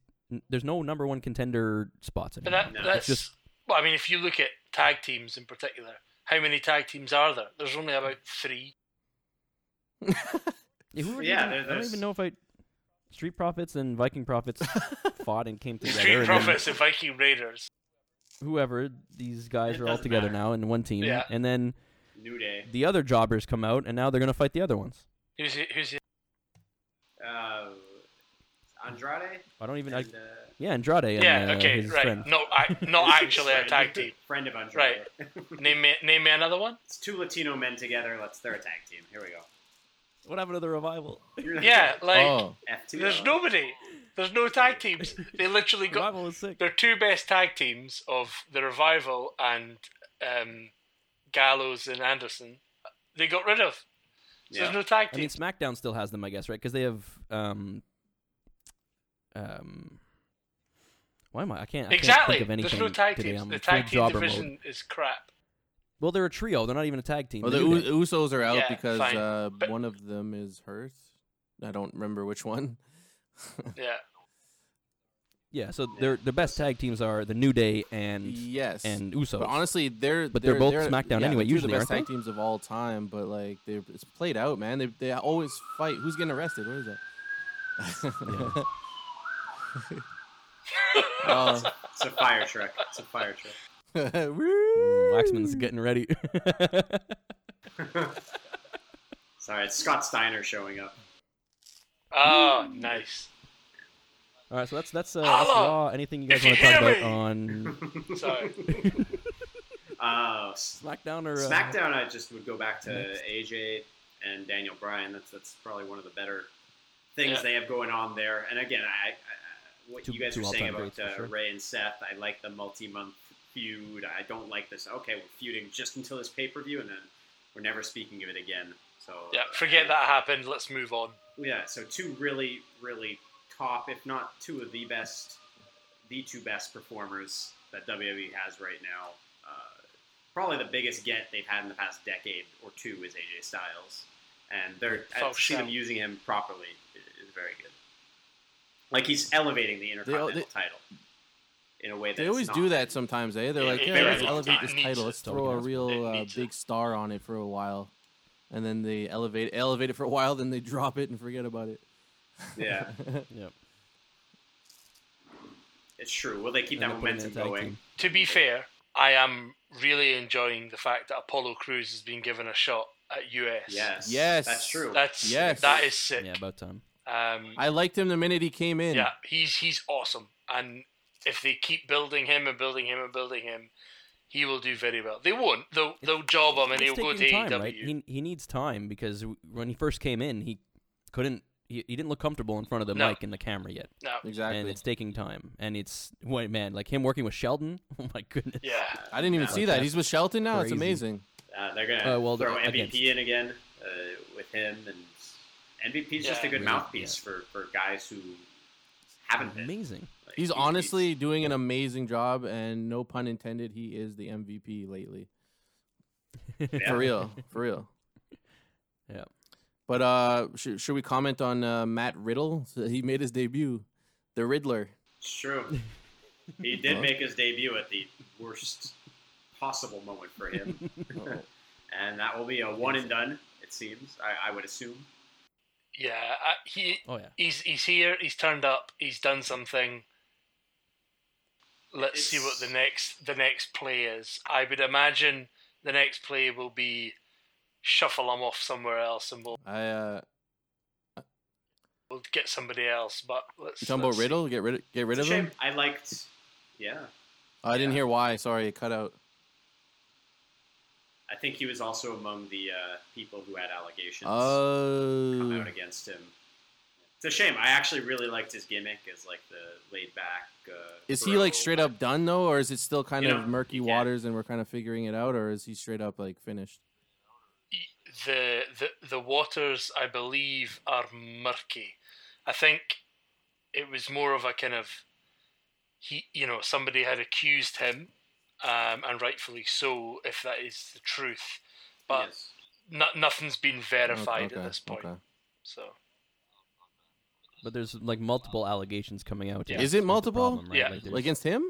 There's no number one contender spots But anymore. that, No, that's it's just- well. I mean, if you look at tag teams in particular, how many tag teams are there? There's only about three. Yeah, who were Yeah, even- there- I don't even know if I. Street Profits and Viking Profits fought and came together. Street and then Profits and Viking Raiders. Whoever these guys It are all together matter. now in one team, Yeah. and then New Day. the other jobbers come out, and now they're gonna fight the other ones. Who's the, who's the, Uh, Andrade. I don't even. I, And, uh, yeah, Andrade and yeah, uh, okay, his right. friend. No, I, not actually a friend- tag team. Friend of Andrade. Right. Name me, name me another one. it's two Latino men together. Let's. They're a tag team. Here we go. What happened to the revival? Yeah, like oh, there's nobody. There's no tag teams. They literally got revival was sick. their two best tag teams of the Revival and um, Gallows and Anderson. They got rid of. So Yeah. There's no tag I mean, teams. SmackDown still has them, I guess, right? Because they have um, um. Why am I? I can't. I exactly. Can't think of anything There's no tag today. teams. I'm The in full tag team jobber division Mode. is crap. Well, they're a trio. They're not even a tag team. well, the do U- that. Usos are out Yeah, because fine. uh, But- one of them is hurt. I don't remember which one. Yeah. Yeah, so their their best tag teams are the New Day and yes, and Usos. but honestly, they're But they're both SmackDown yeah, anyway, they're usually, the best aren't tag teams of all time. But like, they it's played out, man. They they always fight. Who's getting arrested? What is that? oh, It's a fire truck. It's a fire truck. Mm, Waxman's getting ready. Sorry, it's Scott Steiner showing up. Oh, nice. All right, so that's that's uh, that's raw. Anything you guys want to talk about me! on Sorry. Uh, SmackDown or uh, SmackDown, I just would go back to AJ and Daniel Bryan. That's that's probably one of the better things Yeah. they have going on there. And again, I, I what Two- you guys two were saying about uh, sure. Rey and Seth, I like the multi-month feud. I don't like this. Okay, we're feuding just until this pay-per-view, and then we're never speaking of it again. So Yeah, forget that happened. Let's move on. Yeah, so two really, really top, if not two of the best, the two best performers that WWE has right now. Uh, probably the biggest get they've had in the past decade or two is AJ Styles, and they're Oh, to see them using him properly is, is very good. Like he's elevating the They- Intercontinental title in a way that They always not. do that sometimes, eh? They're Yeah, like, it yeah, very let's elevate this title. Let's throw a real uh, big star on it for a while, and then they elevate elevate it for a while, then they drop it and forget about it. Yeah, yeah, it's true. Will they keep and that they're putting in momentum going? team. To be fair, I am really enjoying the fact that Apollo Crews has been given a shot at US. Yes, Yes. that's true. That's Yes. that is sick. Yeah, about time. Um, I liked him the minute he came in. yeah, he's he's awesome, and if they keep building him and building him and building him, he will do very well. They won't. They'll they'll job him and he'll go to taking AEW. time, right? He he needs time because when he first came in, he couldn't. He, he didn't look comfortable in front of the No. mic and the camera yet, no, exactly. and it's taking time. And it's wait, man, like him working with Shelton. Oh my goodness. yeah, I didn't even Yeah. see Like, that. He's with Shelton now. It's amazing. Uh, they're gonna Uh, well, throw the- MVP against- in again uh, with him, and MVP is just a good Really, mouthpiece for, for guys who haven't been. Amazing. Like, He's honestly doing an amazing job, and no pun intended, he is the MVP lately. Yeah. For real, for real. Yeah. But uh, should, should we comment on uh, Matt Riddle? He made his debut, the Riddler. It's true. He did Huh? make his debut at the worst possible moment for him, Oh. and that will be a one and done. It seems. I, I would assume. yeah. I, he Oh yeah. he's he's here. He's turned up. He's done something. Let's see what the next the next play is. I would imagine the next play will be shuffle them off somewhere else, and we'll, I uh, we'll get somebody else. But let's. you talking let's about see. Riddle? Get rid, get rid It's of a him. I liked. Yeah, I didn't Yeah. hear why. Sorry, it cut out. I think he was also among the uh, people who had allegations come Oh, out against him. It's a shame. I actually really liked his gimmick as like the laid back. Uh, is he like straight up done though, or is it still kind You of know, murky waters and we're kind of figuring it out, or is he straight up like finished? The the the waters I believe are murky. I think it was more of a kind of he you know somebody had accused him um, and rightfully so, if that is the truth. But Yes. no, nothing's been verified Okay, at this point. okay. So But there's like multiple allegations coming out. Yeah. Is it multiple? problem, right? Yeah. Like, there's- Against him?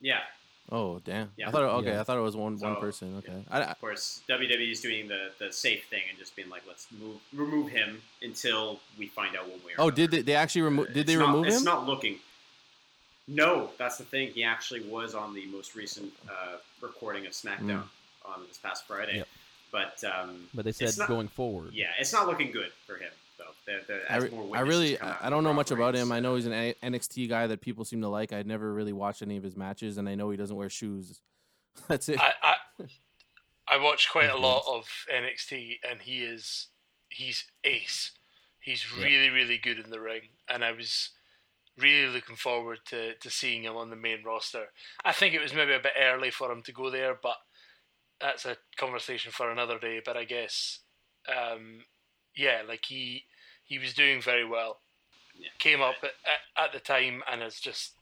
Yeah. Oh damn! Yeah. I thought okay. Yeah. I thought it was one one person. Okay. I, I, Of course, WWE is doing the, the safe thing and just being like, let's move remove him until we find out one way or oh, did they, they actually remove? Did they It's not- remove It's him? not looking. No, that's the thing. He actually was on the most recent uh, recording of SmackDown on this past Friday. Yep. But um, but they said not- going forward. yeah, it's not looking good for him though. There, there, I, as re- more I really I I don't know much about him. I know he's an A- NXT guy that people seem to like. I never really watched any of his matches, and I know he doesn't wear shoes. That's it. I, I I watch quite a lot of NXT, and he is he's ace. He's Yeah. really really good in the ring, and I was really looking forward to, to seeing him on the main roster. I think it was maybe a bit early for him to go there, but that's a conversation for another day. But I guess, um, yeah, like he he was doing very well. Yeah. Came up at, at, at the time and has just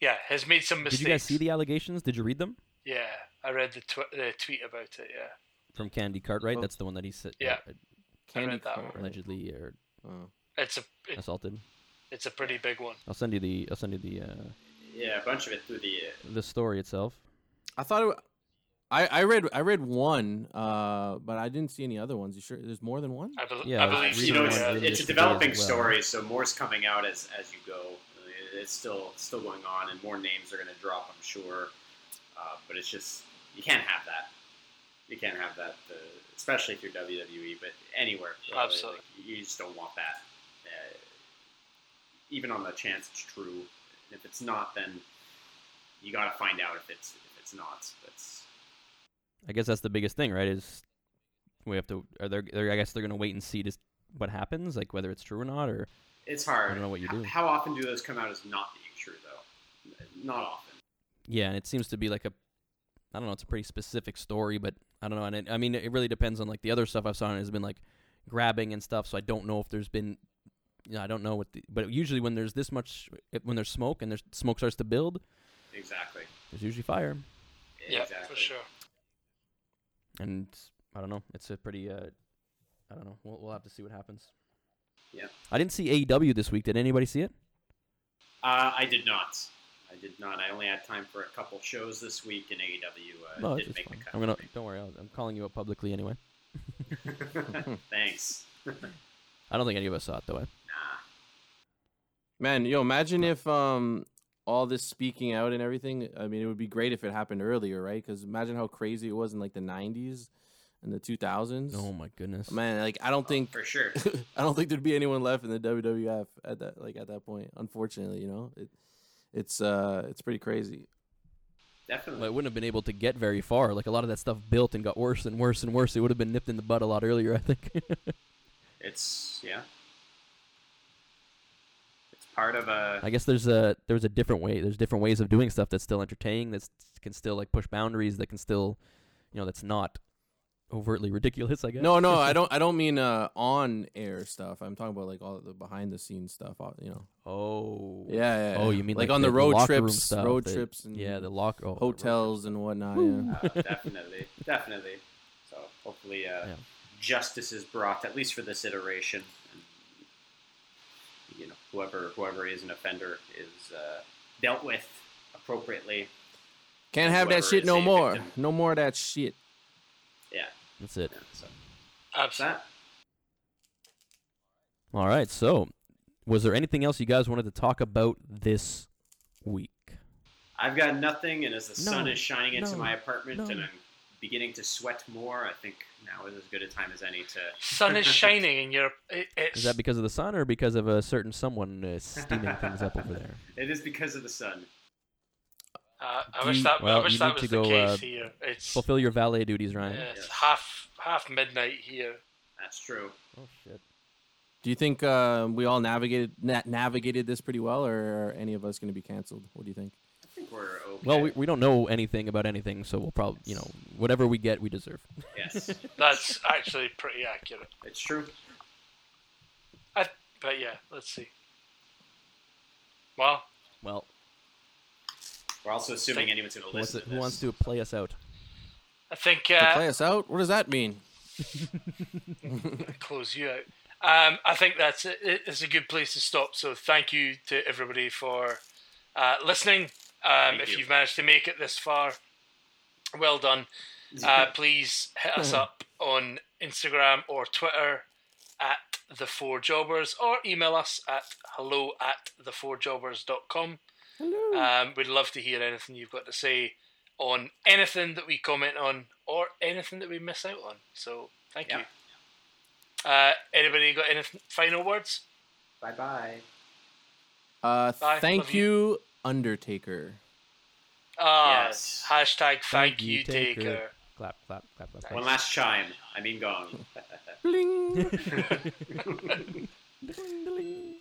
yeah has made some mistakes. Did you guys see the allegations? Did you read them Yeah, I read the, tw- the tweet about it. Yeah, from Candy Cartwright? Oh. That's the one that he said. Yeah. uh, I Candy read that Crush. one. allegedly or Oh. it's a it, assaulted. it's a pretty big one. I'll send you the I'll send you the uh, Yeah, a bunch of it through the. Uh, the story itself. I thought it, I I read I read one, uh, but I didn't see any other ones. You sure? There's more than one? I, bel Yeah, I I believe you know, it's, one it's a developing well. story, so more's coming out as as you go. It's still still going on, and more names are going to drop, I'm sure. Uh, but it's just you can't have that. You can't have that, uh, especially if you're WWE, but anywhere. really. Absolutely. Like, you just don't want that. Uh, even on the chance it's true. If it's not, then you got to find out if it's if it's not. That's I guess that's the biggest thing, right? Is we have to. Are they? I guess they're gonna wait and see just what happens, like whether it's true or not, or it's hard. I don't know what you do. How often do those come out as not being true, though? Not often. yeah. And it seems to be like a. I don't know. It's a pretty specific story, but I don't know. And it, I mean, it really depends on like the other stuff I've saw. Has been like grabbing and stuff. So I don't know if there's been. You know, I don't know what the. But usually when there's this much, when there's smoke and there's smoke starts to build, Exactly. there's usually fire. Yeah, exactly. for sure. And I don't know. It's a pretty. uh I don't know. We'll, we'll have to see what happens. Yeah. I didn't see AEW this week. Did anybody see it? Uh, I did not. I did not. I only had time for a couple shows this week, and AEW uh, No, it's didn't just make fine. the cut. I'm gonna. Don't worry. I'll, I'm calling you out publicly anyway. Thanks. I don't think any of us saw it though. Eh? Nah. Man, yo, imagine if um all this speaking out and everything. I mean, it would be great if it happened earlier, right? Because imagine how crazy it was in like the '90s and the 2000s. Oh my goodness. Man, like I don't think For sure. I don't think there'd be anyone left in the WWF at that like at that point. Unfortunately, you know, it, it's uh it's pretty crazy. Definitely. Well, it wouldn't have been able to get very far. Like a lot of that stuff built and got worse and worse and worse. It would have been nipped in the bud a lot earlier, I think. It's yeah. It's part of a. I guess there's a there's a different way. There's different ways of doing stuff that's still entertaining. That can still like push boundaries. That can still, you know, that's not overtly ridiculous. I guess. No, no, I don't I don't mean uh on air stuff. I'm talking about like all the behind the scenes stuff. uh, You know. Oh. Yeah, yeah. Oh, you mean like, like on the, the road trips, stuff road that- trips, and Yeah, the lock. Oh, hotels and whatnot. Yeah. Uh, definitely, definitely. So hopefully, uh, Yeah. justice is brought at least for this iteration. And, you know, whoever whoever is an offender is uh, dealt with appropriately. Can't have that shit no more. victim. No more of that shit. Yeah. That's it. yeah so Absolutely. that All right. So, was there anything else you guys wanted to talk about this week? I've got nothing, and as the sun is shining into no, my apartment no. and I'm beginning to sweat more, I think now is as good a time as any to. Sun is shining, in you're. It, it's. Is that because of the sun or because of a certain someone uh, steaming things up over there? It is because of the sun. uh, I wish you- that. well, I wish that was to the go, case uh, here. It's. Fulfill your valet duties, Ryan. yeah, it's Yes. half half midnight here. That's true. Oh shit. Do you think uh, we all navigated na- navigated this pretty well, or are any of us going to be canceled? What do you think? I think we're okay. Well, we, we don't know anything about anything, so we'll probably you know whatever we get, we deserve. yes, That's actually pretty accurate. it's true. I, But yeah, let's see. Well, Well, We're also assuming Think- anyone's going to Who wants, listen to, to who wants to play us out? I think To uh, play us out? What does that mean? close you out. Um, I think that's it. It's a good place to stop. So thank you to everybody for uh, listening. Um, if you. you've managed to make it this far, well done. Uh, please hit us up on Instagram or Twitter at the four jobbers or email us at hello at the four jobbers.com. Um, we'd love to hear anything you've got to say on anything that we comment on or anything that we miss out on. So thank Yeah. you. Uh, anybody got any final words? Bye bye. Uh, Bye. thank Love you, you. Undertaker. Ah, Yes. hashtag thank, Thank you, you, Taker. Taker. Clap, clap, clap, clap. clap. One last chime. I mean, gong. Bling. Ding, ding.